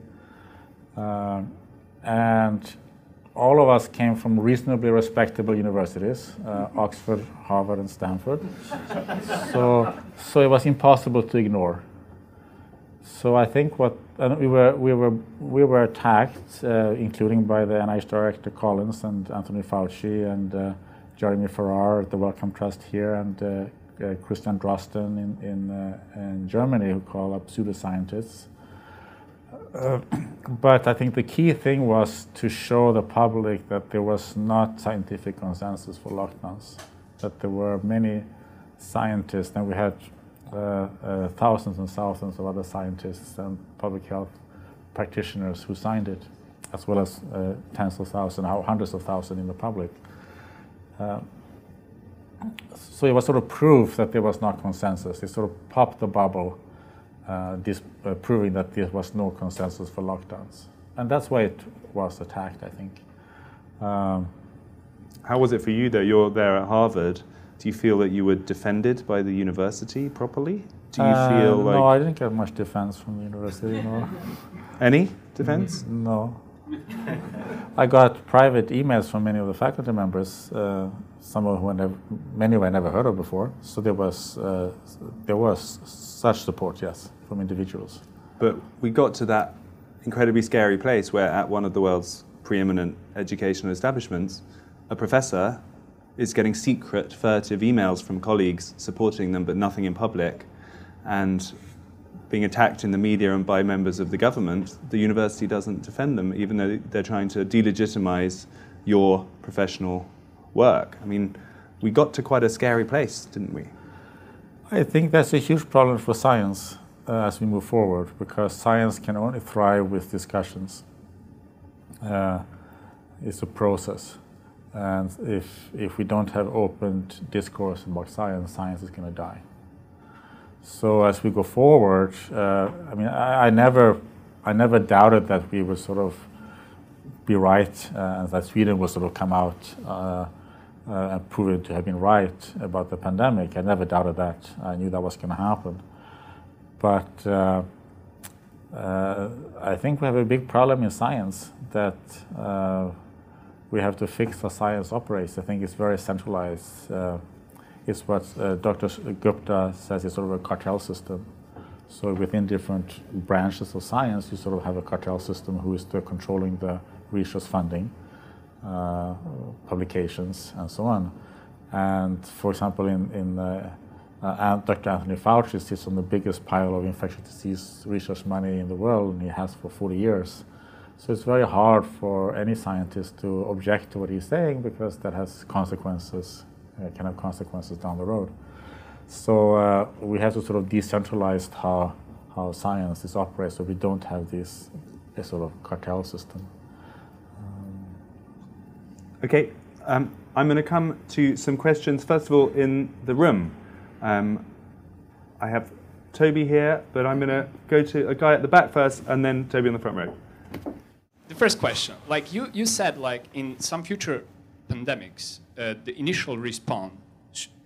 Uh, and all of us came from reasonably respectable universities, uh, Oxford, Harvard, and Stanford. so, so it was impossible to ignore. So I think what we were we were we were attacked, uh, including by the NIH director Collins and Anthony Fauci and uh, Jeremy Farrar at the Wellcome Trust here and uh, uh Christian Drosten in in, uh, in, Germany who call up pseudoscientists. Uh, but I think the key thing was to show the public that there was not scientific consensus for lockdowns, that there were many scientists, and we had uh, uh, thousands and thousands of other scientists and public health practitioners who signed it, as well as tens of thousands, hundreds of thousands in the public. So it was sort of proof that there was not consensus. It sort of popped the bubble, this, proving that there was no consensus for lockdowns. And that's why it was attacked, I think. Um, How was it for you, though? You're there at Harvard do you feel that you were defended by the university properly? Do you uh, feel like no? I didn't get much defense from the university. No. Any defense? No. I got private emails from many of the faculty members, uh, some of whom never, many who I never heard of before. So there was uh, there was such support, yes, from individuals. But we got to that incredibly scary place where, at one of the world's preeminent educational establishments, a professor is getting secret, furtive emails from colleagues supporting them, but nothing in public, and being attacked in the media and by members of the government, the university doesn't defend them, even though they're trying to delegitimize your professional work. I mean, we got to quite a scary place, didn't we? I think that's a huge problem for science uh, as we move forward, because science can only thrive with discussions. Uh, it's a process. And if, if we don't have open discourse about science, science is going to die. So as we go forward, uh, I mean, I, I, never, I never doubted that we would sort of be right, uh, that Sweden would sort of come out uh, uh and prove it to have been right about the pandemic. I never doubted that. I knew that was going to happen. But uh, uh, I think we have a big problem in science that we have to fix how science operates. I think it's very centralized. It's what uh, Dr. Gupta says is sort of a cartel system. So within different branches of science, you sort of have a cartel system who is controlling the research funding, uh, publications, and so on. And for example, in, in uh, uh, Dr. Anthony Fauci sits on the biggest pile of infectious disease research money in the world, and he has for 40 years. So it's very hard for any scientist to object to what he's saying because that has consequences, can have consequences down the road. So uh, we have to sort of decentralize how, how science is operated so we don't have this, this sort of cartel system. Um, okay, um, I'm going to come to some questions, first of all, in the room. Um, I have Toby here, but I'm going to go to a guy at the back first and then Toby in the front row the first question, like you, you said, like in some future pandemics, uh, the initial response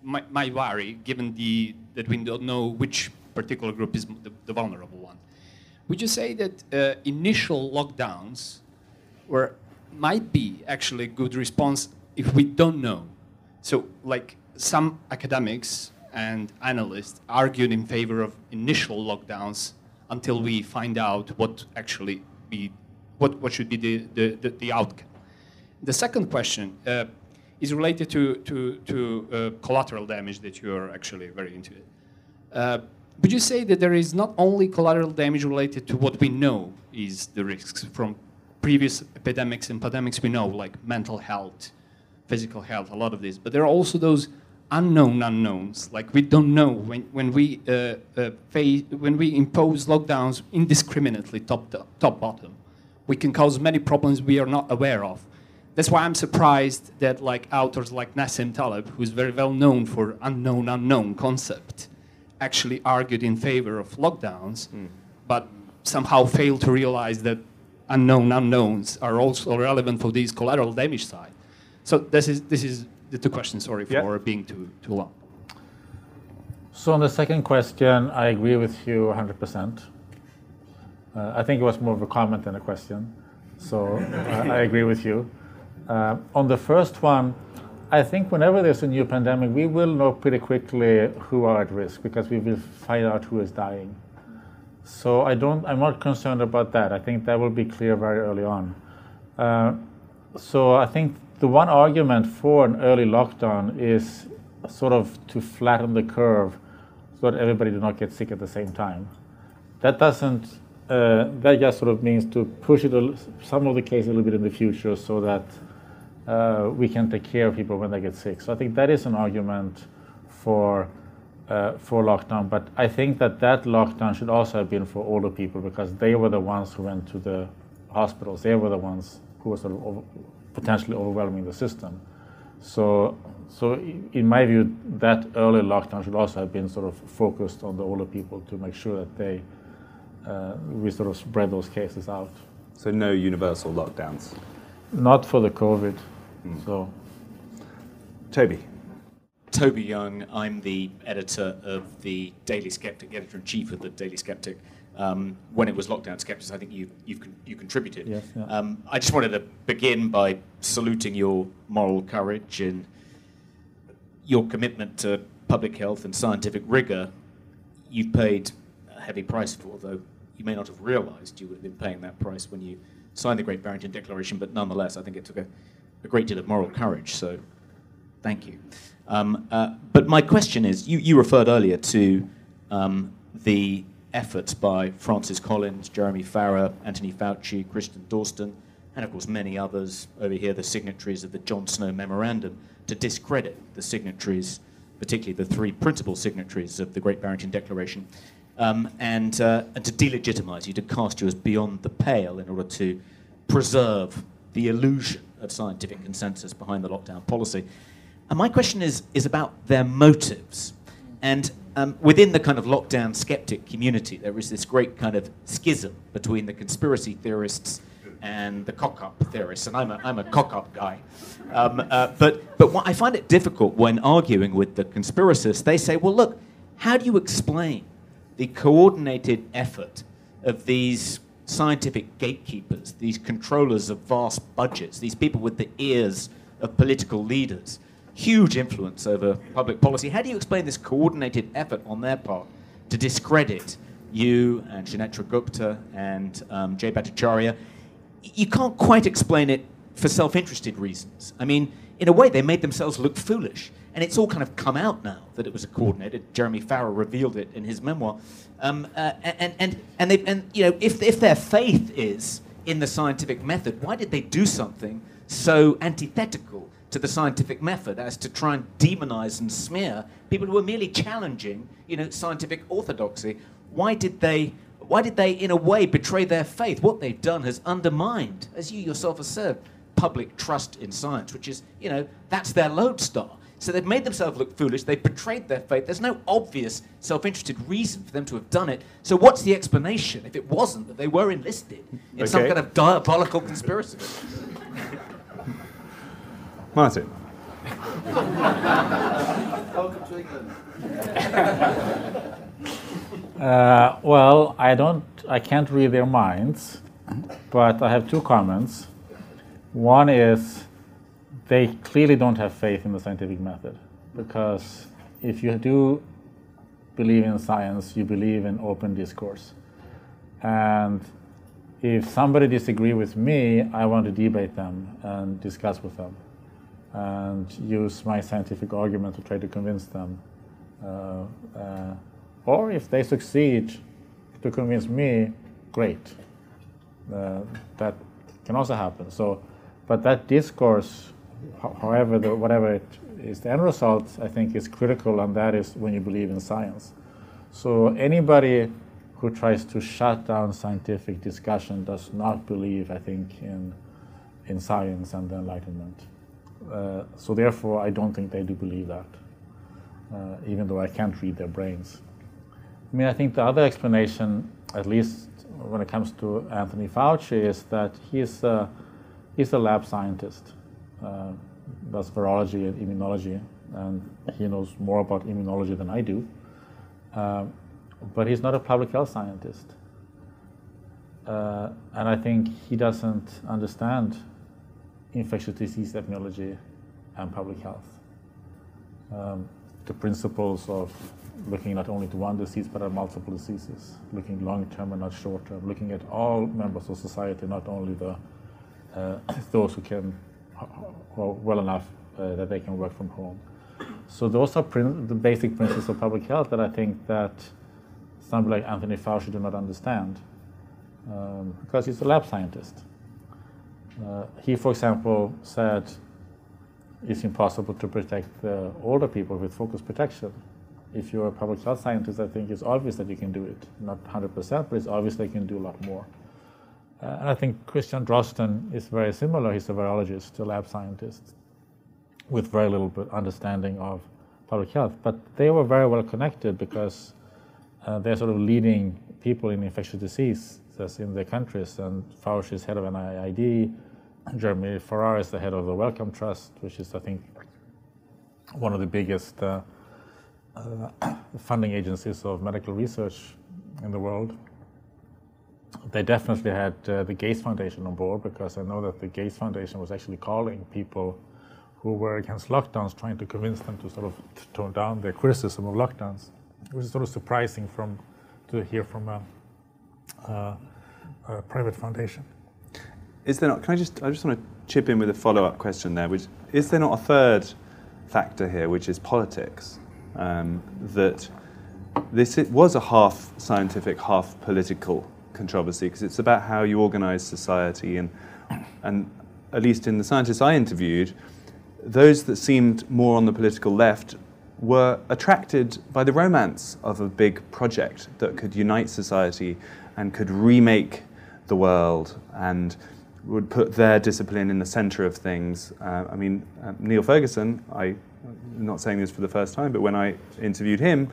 might, might, vary given the that we don't know which particular group is the, the vulnerable one. Would you say that uh, initial lockdowns were might be actually a good response if we don't know? So, like some academics and analysts argued in favor of initial lockdowns until we find out what actually be what, what should be the, the, the, the outcome. The second question uh, is related to, to, to uh, collateral damage that you are actually very into. Uh, would you say that there is not only collateral damage related to what we know is the risks from previous epidemics and pandemics we know, like mental health, physical health, a lot of this, but there are also those unknown unknowns. Like we don't know when, when we uh, uh, face, when we impose lockdowns indiscriminately, top to, top bottom, we can cause many problems we are not aware of. That's why I'm surprised that like authors like Nassim Taleb, who's very well known for unknown unknown concept, actually argued in favor of lockdowns, mm. but somehow failed to realize that unknown unknowns are also relevant for these collateral damage side. So this is this is the two questions. Sorry for yeah. being too too long. So on the second question, I agree with you 100%. Uh, I think it was more of a comment than a question. So uh, I agree with you. Uh, on the first one, I think whenever there's a new pandemic, we will know pretty quickly who are at risk because we will find out who is dying. So I don't, I'm not concerned about that. I think that will be clear very early on. Uh, so I think the one argument for an early lockdown is sort of to flatten the curve so that everybody do not get sick at the same time. That doesn't, uh, that just sort of means to push it a, some of the case a little bit in the future so that uh, we can take care of people when they get sick. So I think that is an argument for uh, for lockdown. But I think that that lockdown should also have been for older people because they were the ones who went to the hospitals. They were the ones who were sort of over, potentially overwhelming the system. So, so in my view, that early lockdown should also have been sort of focused on the older people to make sure that they uh, we sort of spread those cases out. So no universal lockdowns. Not for the COVID. Mm. So, Toby. Toby Young. I'm the editor of the Daily Skeptic, editor in chief of the Daily Skeptic. Um, when it was lockdown skeptics, I think you you've you contributed. Yes, yeah. um, I just wanted to begin by saluting your moral courage and your commitment to public health and scientific rigor. You've paid a heavy price for, though you may not have realised you would have been paying that price when you signed the Great Barrington Declaration. But nonetheless, I think it took a, a great deal of moral courage. So, thank you. Um, uh, but my question is you, you referred earlier to um, the efforts by Francis Collins, Jeremy Farrar, Anthony Fauci, Christian Drosten, and of course many others over here, the signatories of the John Snow Memorandum, to discredit the signatories, particularly the three principal signatories of the Great Barrington Declaration, um, and, uh, and to delegitimize you, to cast you as beyond the pale in order to preserve the illusion of scientific consensus behind the lockdown policy. And my question is, is about their motives. And um, within the kind of lockdown skeptic community, there is this great kind of schism between the conspiracy theorists and the cock up theorists. And I'm a, I'm a cock up guy. Um, uh, but but what, I find it difficult when arguing with the conspiracists. They say, well, look, how do you explain the coordinated effort of these scientific gatekeepers, these controllers of vast budgets, these people with the ears of political leaders? huge influence over public policy. How do you explain this coordinated effort on their part to discredit you and Sunetra Gupta and um, Jay Bhattacharya? You can't quite explain it for self interested reasons. I mean, in a way, they made themselves look foolish. And it's all kind of come out now that it was a coordinated. Jeremy Farrar revealed it in his memoir. Um, uh, and, and, and, they, and, you know, if, if their faith is in the scientific method, why did they do something so antithetical to the scientific method as to try and demonize and smear people who were merely challenging, you know, scientific orthodoxy. Why did they why did they in a way betray their faith? What they've done has undermined, as you yourself have said, public trust in science, which is, you know, that's their lodestar. So they've made themselves look foolish. They've betrayed their faith. There's no obvious self interested reason for them to have done it. So, what's the explanation if it wasn't that they were enlisted in okay. some kind of diabolical conspiracy? Martin. Welcome, uh, well, I don't, I can't read their minds, but I have two comments. One is they clearly don't have faith in the scientific method. because if you do believe in science, you believe in open discourse. And if somebody disagree with me, I want to debate them and discuss with them and use my scientific argument to try to convince them. Uh, uh, or if they succeed to convince me, great. Uh, that can also happen. So, but that discourse, however, the, whatever it is, the end result, I think, is critical, and that is when you believe in science. So anybody who tries to shut down scientific discussion does not believe, I think, in in science and the Enlightenment. Uh, so therefore, I don't think they do believe that, uh, even though I can't read their brains. I mean, I think the other explanation, at least when it comes to Anthony Fauci, is that he's a, he's a lab scientist. Uh, does virology and immunology, and he knows more about immunology than I do. Um, but he's not a public health scientist. Uh, and I think he doesn't understand infectious disease epidemiology and public health. Um, the principles of looking not only to one disease but at multiple diseases, looking long term and not short term, looking at all members of society, not only the uh, those who can well enough uh, that they can work from home. So those are the basic principles of public health that I think that somebody like Anthony Fauci do not understand um, because he's a lab scientist. Uh, he, for example, said it's impossible to protect older people with focused protection. If you're a public health scientist, I think it's obvious that you can do it. Not 100%, but it's obvious you can do a lot more. Uh, and I think Christian Drosten is very similar. He's a virologist, a lab scientist, with very little understanding of public health. But they were very well connected because uh, they're sort of leading people in infectious disease in their countries. And Fauci is head of NIAID. Jeremy Farrar is the head of the Wellcome Trust, which is, I think, one of the biggest uh, uh, funding agencies of medical research in the world. They definitely had uh, the Gates Foundation on board because I know that the Gates Foundation was actually calling people who were against lockdowns, trying to convince them to sort of tone down their criticism of lockdowns, which is sort of surprising from to hear from a, a, a private foundation. Is there not? Can I just? I just want to chip in with a follow-up question there. Which is there not a third factor here, which is politics? Um, that this it was a half scientific, half political controversy because it's about how you organise society, and and at least in the scientists I interviewed, those that seemed more on the political left were attracted by the romance of a big project that could unite society and could remake the world and would put their discipline in the center of things. Uh, I mean, uh, Neil Ferguson, I, am not saying this for the first time, but when I interviewed him,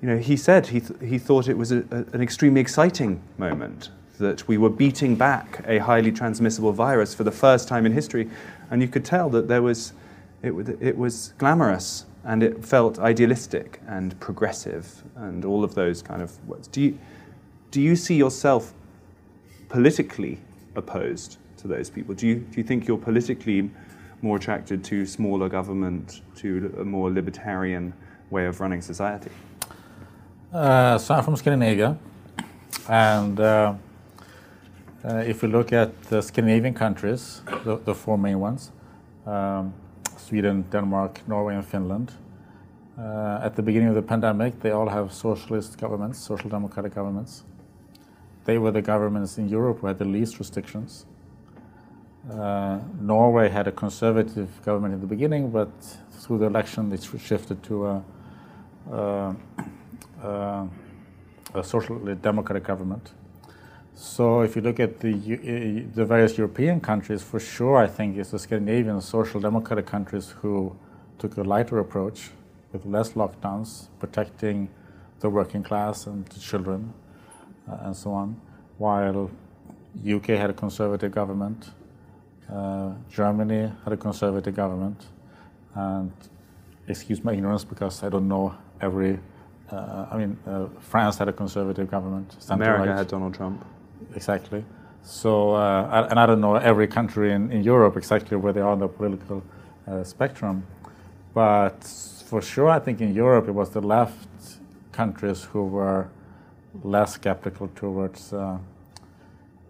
you know, he said he, th- he thought it was a, a, an extremely exciting moment, that we were beating back a highly transmissible virus for the first time in history. And you could tell that there was, it, it was glamorous and it felt idealistic and progressive and all of those kind of words. Do you, do you see yourself politically opposed to those people? Do you, do you think you're politically more attracted to smaller government, to a more libertarian way of running society? Uh, so I'm from Scandinavia, and uh, uh, if we look at the Scandinavian countries, the, the four main ones, um, Sweden, Denmark, Norway, and Finland, uh, at the beginning of the pandemic, they all have socialist governments, social democratic governments. They were the governments in Europe who had the least restrictions. Uh, Norway had a conservative government in the beginning, but through the election it shifted to a, a, a, a social democratic government. So if you look at the, the various European countries, for sure I think it's the Scandinavian social democratic countries who took a lighter approach with less lockdowns, protecting the working class and the children. Uh, and so on, while UK had a conservative government, uh, Germany had a conservative government, and excuse my ignorance because I don't know every. Uh, I mean, uh, France had a conservative government. America had Donald Trump. Exactly. So, uh, and I don't know every country in, in Europe exactly where they are on the political uh, spectrum. but for sure, I think in Europe it was the left countries who were less skeptical towards uh,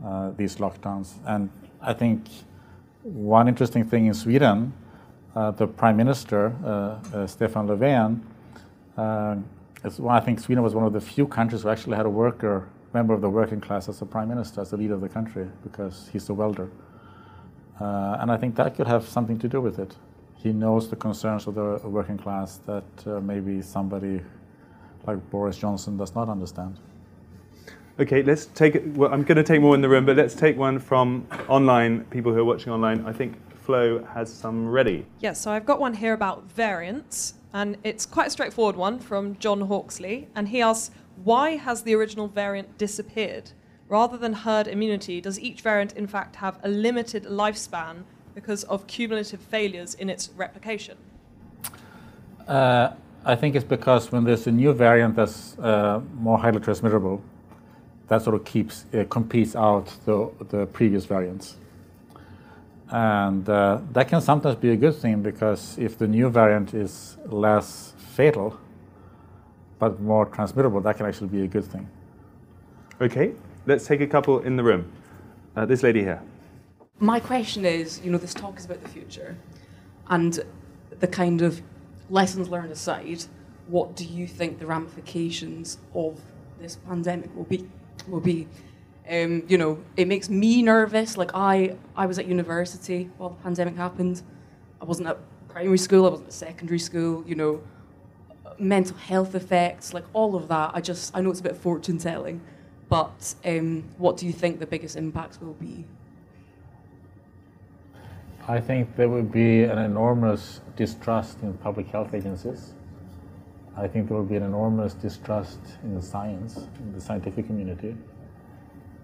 uh, these lockdowns. And I think one interesting thing in Sweden, uh, the Prime Minister, Stefan Löfven, uh, is, well, I think Sweden was one of the few countries who actually had a worker, member of the working class as a Prime Minister, as the leader of the country, because he's a welder. and I think that could have something to do with it. He knows the concerns of the working class that maybe somebody like Boris Johnson does not understand. Okay, let's take. Well, I'm going to take more in the room, but let's take one from online, people who are watching online. I think Flo has some ready. Yes, so I've got one here about variants, and it's quite a straightforward one from John Hawksley. And he asks, Why has the original variant disappeared? Rather than herd immunity, does each variant in fact have a limited lifespan because of cumulative failures in its replication? Uh, I think it's because when there's a new variant that's uh, more highly transmittable, that sort of keeps uh, competes out the, the previous variants. And uh, that can sometimes be a good thing because if the new variant is less fatal but more transmittable, that can actually be a good thing. Okay, let's take a couple in the room. Uh, this lady here. My question is you know, this talk is about the future and the kind of lessons learned aside, what do you think the ramifications of this pandemic will be? will be. Um, you know, it makes me nervous. Like I, I was at university while the pandemic happened. I wasn't at primary school. I wasn't at secondary school. You know, mental health effects, like all of that. I just, I know it's a bit fortune telling, but um, what do you think the biggest impacts will be? I think there will be an enormous distrust in public health agencies. I think there will be an enormous distrust in the science, in the scientific community.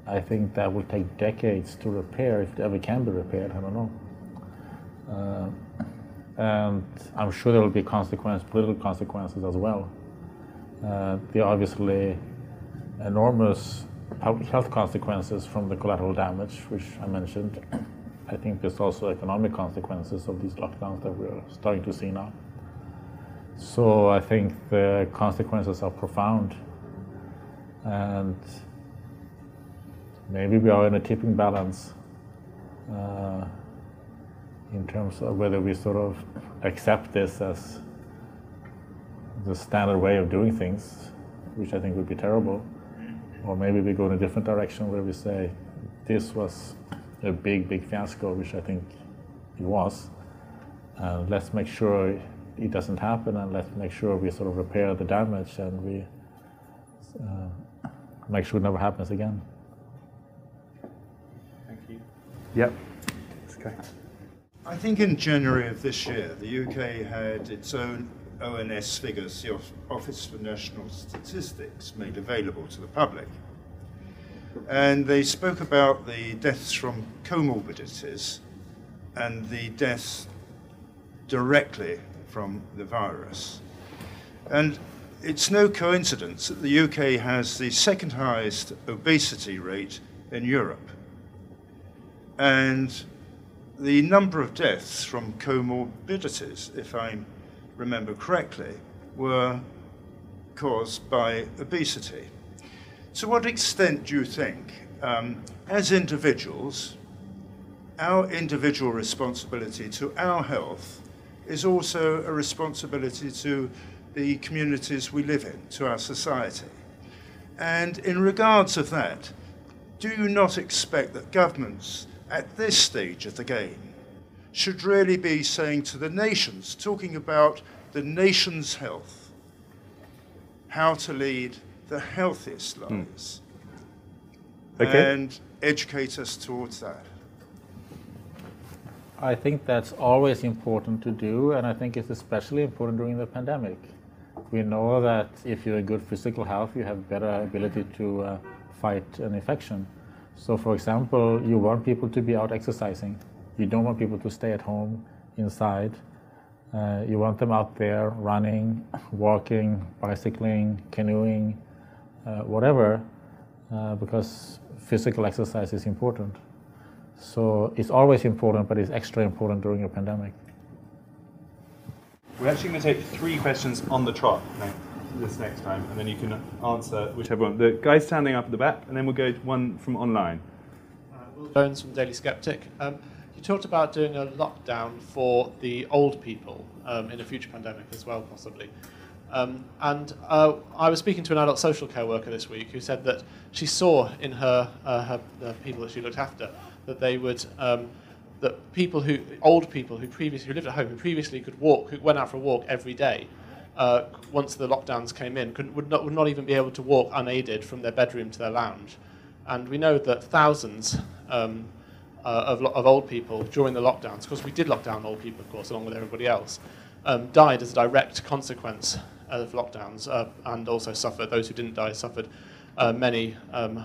I think that will take decades to repair, if it ever can be repaired, I don't know. Uh, and I'm sure there will be consequences, political consequences as well. Uh, there are obviously enormous public health consequences from the collateral damage, which I mentioned. I think there's also economic consequences of these lockdowns that we're starting to see now. So I think the consequences are profound. And maybe we are in a tipping balance uh, in terms of whether we sort of accept this as the standard way of doing things, which I think would be terrible, or maybe we go in a different direction where we say this was a big, big fiasco, which I think it was. And let's make sure it doesn't happen and let's make sure we sort of repair the damage and we uh, make sure it never happens again. Yep. Okay. I think in January of this year, the UK had its own ONS figures, the Office for National Statistics, made available to the public. And they spoke about the deaths from comorbidities and the deaths directly from the virus. And it's no coincidence that the UK has the second highest obesity rate in Europe. And the number of deaths from comorbidities, if I remember correctly, were caused by obesity. To what extent do you think, um, as individuals, our individual responsibility to our health is also a responsibility to the communities we live in, to our society. And in regards of that, do you not expect that governments at this stage of the game should really be saying to the nations, talking about the nation's health, how to lead the healthiest hmm. lives, okay. and educate us towards that? I think that's always important to do, and I think it's especially important during the pandemic. We know that if you're in good physical health, you have better ability to uh, fight an infection. So, for example, you want people to be out exercising. You don't want people to stay at home inside. Uh, you want them out there running, walking, bicycling, canoeing, uh, whatever, uh, because physical exercise is important. So it's always important, but it's extra important during a pandemic. We're actually going to take three questions on the trot next, this next time, and then you can answer whichever one. The guy standing up at the back, and then we'll go one from online. Uh, Will Jones from Daily Skeptic. Um, you talked about doing a lockdown for the old people um, in a future pandemic as well, possibly. Um, and uh, I was speaking to an adult social care worker this week who said that she saw in her, uh, her the people that she looked after that they would um, that people who old people who previously who lived at home who previously could walk who went out for a walk every day uh, once the lockdowns came in could, would not would not even be able to walk unaided from their bedroom to their lounge, and we know that thousands. Um, uh, of, of old people during the lockdowns, because we did lock down old people, of course, along with everybody else, um, died as a direct consequence of lockdowns, uh, and also suffered. Those who didn't die suffered uh, many um,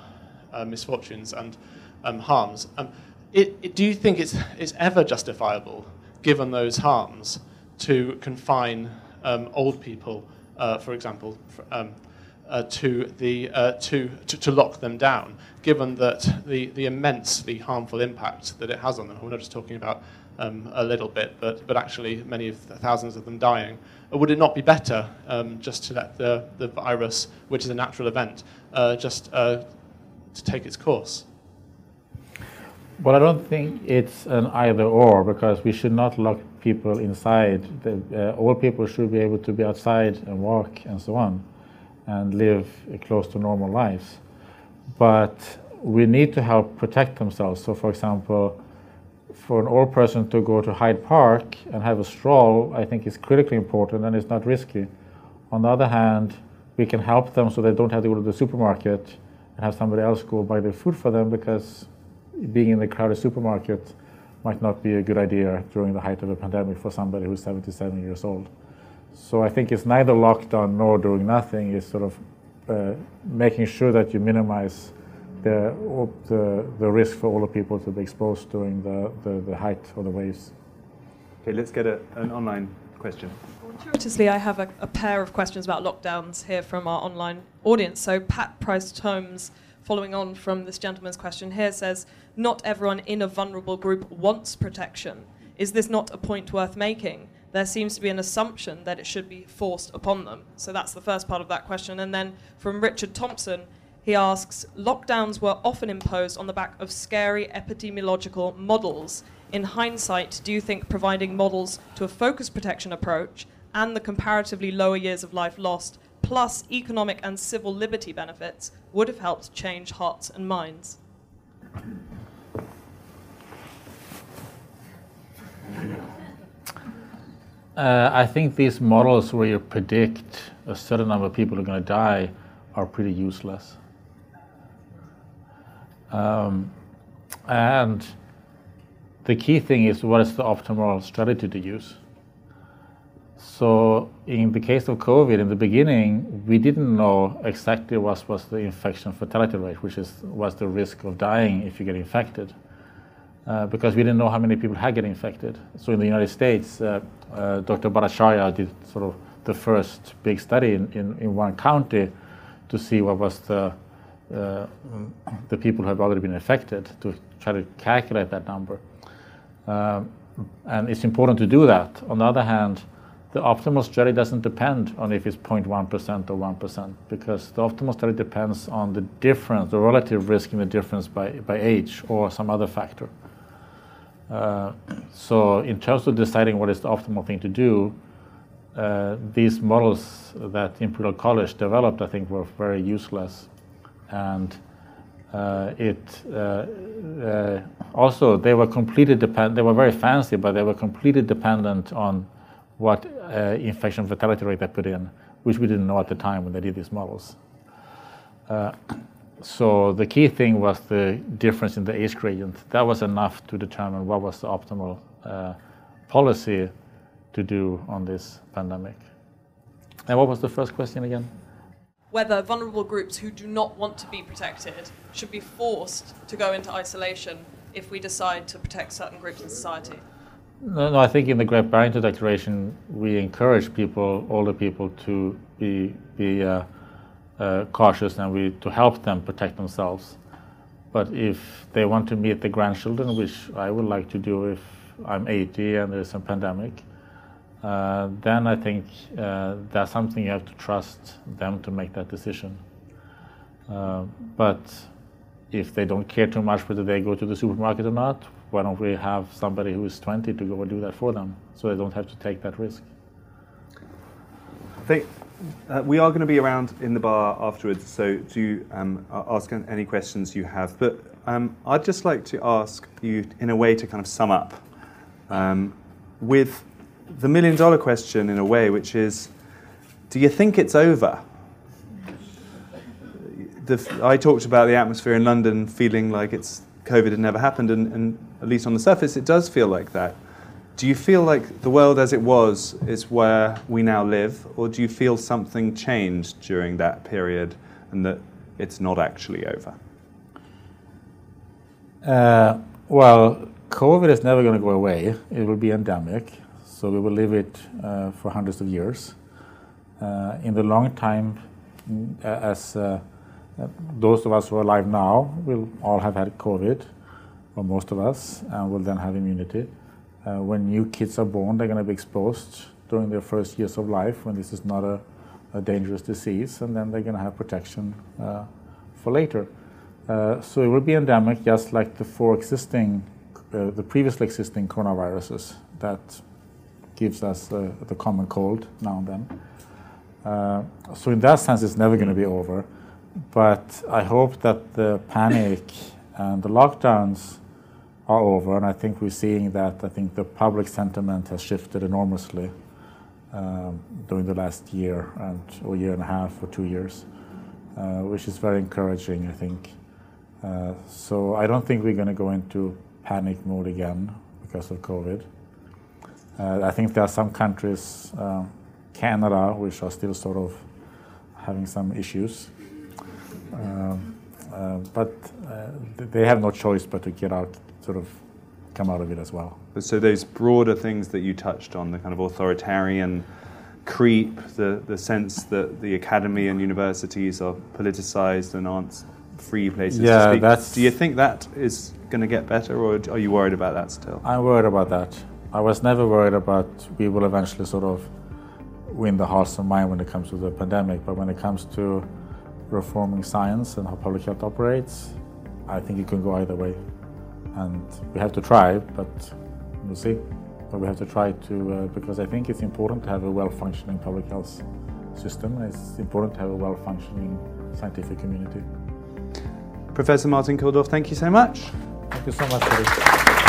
uh, misfortunes and um, harms. Um, it, it, do you think it's, it's ever justifiable, given those harms, to confine um, old people, uh, for example, um, uh, to, the, uh, to, to, to, lock them down, given that the, the immensely harmful impact that it has on them? We're not just talking about um, a little bit, but, but actually many of the thousands of them dying. Would it not be better um, just to let the, the virus, which is a natural event, uh, just uh, to take its course? Well, I don't think it's an either or because we should not lock people inside. The, uh, all people should be able to be outside and walk and so on and live close to normal lives. But we need to help protect themselves. So, for example, for an old person to go to Hyde Park and have a stroll, I think is critically important and it's not risky. On the other hand, we can help them so they don't have to go to the supermarket and have somebody else go buy their food for them because being in the crowded supermarket might not be a good idea during the height of a pandemic for somebody who's 77 years old. So I think it's neither lockdown nor doing nothing. It's sort of uh, making sure that you minimize the, the, the, risk for older people to be exposed during the, the, the height of the waves. Okay, let's get a, an online question. Fortuitously, I have a, a, pair of questions about lockdowns here from our online audience. So Pat Price Holmes following on from this gentleman's question here, says, Not everyone in a vulnerable group wants protection. Is this not a point worth making? There seems to be an assumption that it should be forced upon them. So that's the first part of that question. And then from Richard Thompson, he asks Lockdowns were often imposed on the back of scary epidemiological models. In hindsight, do you think providing models to a focused protection approach and the comparatively lower years of life lost plus economic and civil liberty benefits would have helped change hearts and minds. Uh, I think these models where you predict a certain number of people are going to die are pretty useless. Um, and the key thing is what is the optimal strategy to use? So in the case of COVID, in the beginning, we didn't know exactly what was the infection fatality rate, which is was the risk of dying if you get infected, uh, because we didn't know how many people had get infected. So in the United States, uh, uh, Dr. Bhattacharya did sort of the first big study in, in, in one county to see what was the uh, the people who have already been infected to try to calculate that number. Um, and it's important to do that. On the other hand, the optimal strategy doesn't depend on if it's 0.1% or 1% because the optimal strategy depends on the difference, the relative risk in the difference by, by age or some other factor. Uh, so, in terms of deciding what is the optimal thing to do, uh, these models that Imperial College developed, I think, were very useless. And uh, it uh, uh, also, they were completely dependent, they were very fancy, but they were completely dependent on what uh, infection fatality rate they put in, which we didn't know at the time when they did these models. Uh, so the key thing was the difference in the age gradient. That was enough to determine what was the optimal uh, policy to do on this pandemic. And what was the first question again? Whether vulnerable groups who do not want to be protected should be forced to go into isolation if we decide to protect certain groups in society. No, no, I think in the Great Barrington Declaration, we encourage people, older people, to be, be uh, uh, cautious and we, to help them protect themselves. But if they want to meet the grandchildren, which I would like to do if I'm 80 and there's a pandemic, uh, then I think uh, that's something you have to trust them to make that decision. Uh, but if they don't care too much whether they go to the supermarket or not, why don't we have somebody who is 20 to go and do that for them so they don't have to take that risk? Think uh, we are going to be around in the bar afterwards, so do um, ask any questions you have. But um, I'd just like to ask you, in a way, to kind of sum up um, with the million dollar question, in a way, which is do you think it's over? The, I talked about the atmosphere in London feeling like it's COVID had never happened, and, and at least on the surface, it does feel like that. Do you feel like the world as it was is where we now live, or do you feel something changed during that period and that it's not actually over? Uh, well, COVID is never going to go away. It will be endemic, so we will live it uh, for hundreds of years. Uh, in the long time, mm, as uh, those of us who are alive now will all have had COVID, most of us, and will then have immunity. Uh, when new kids are born, they're going to be exposed during their first years of life when this is not a, a dangerous disease, and then they're going to have protection uh, for later. Uh, so it will be endemic, just like the four existing, uh, the previously existing coronaviruses that gives us uh, the common cold now and then. Uh, so in that sense, it's never going to be over. But I hope that the panic and the lockdowns are over, and I think we're seeing that. I think the public sentiment has shifted enormously um, during the last year and or year and a half or two years, uh, which is very encouraging. I think. Uh, so I don't think we're going to go into panic mode again because of COVID. Uh, I think there are some countries, uh, Canada, which are still sort of having some issues. Um, but uh, they have no choice but to get out sort of come out of it as well. So those broader things that you touched on, the kind of authoritarian creep, the, the sense that the academy and universities are politicized and aren't free places yeah, to speak. That's, Do you think that is going to get better, or are you worried about that still? I'm worried about that. I was never worried about we will eventually sort of win the hearts and mind when it comes to the pandemic, but when it comes to reforming science and how public health operates, I think it can go either way and we have to try, but we'll see. But we have to try to, uh, because I think it's important to have a well-functioning public health system. It's important to have a well-functioning scientific community. Professor Martin Kulldorff, thank you so much. Thank you so much.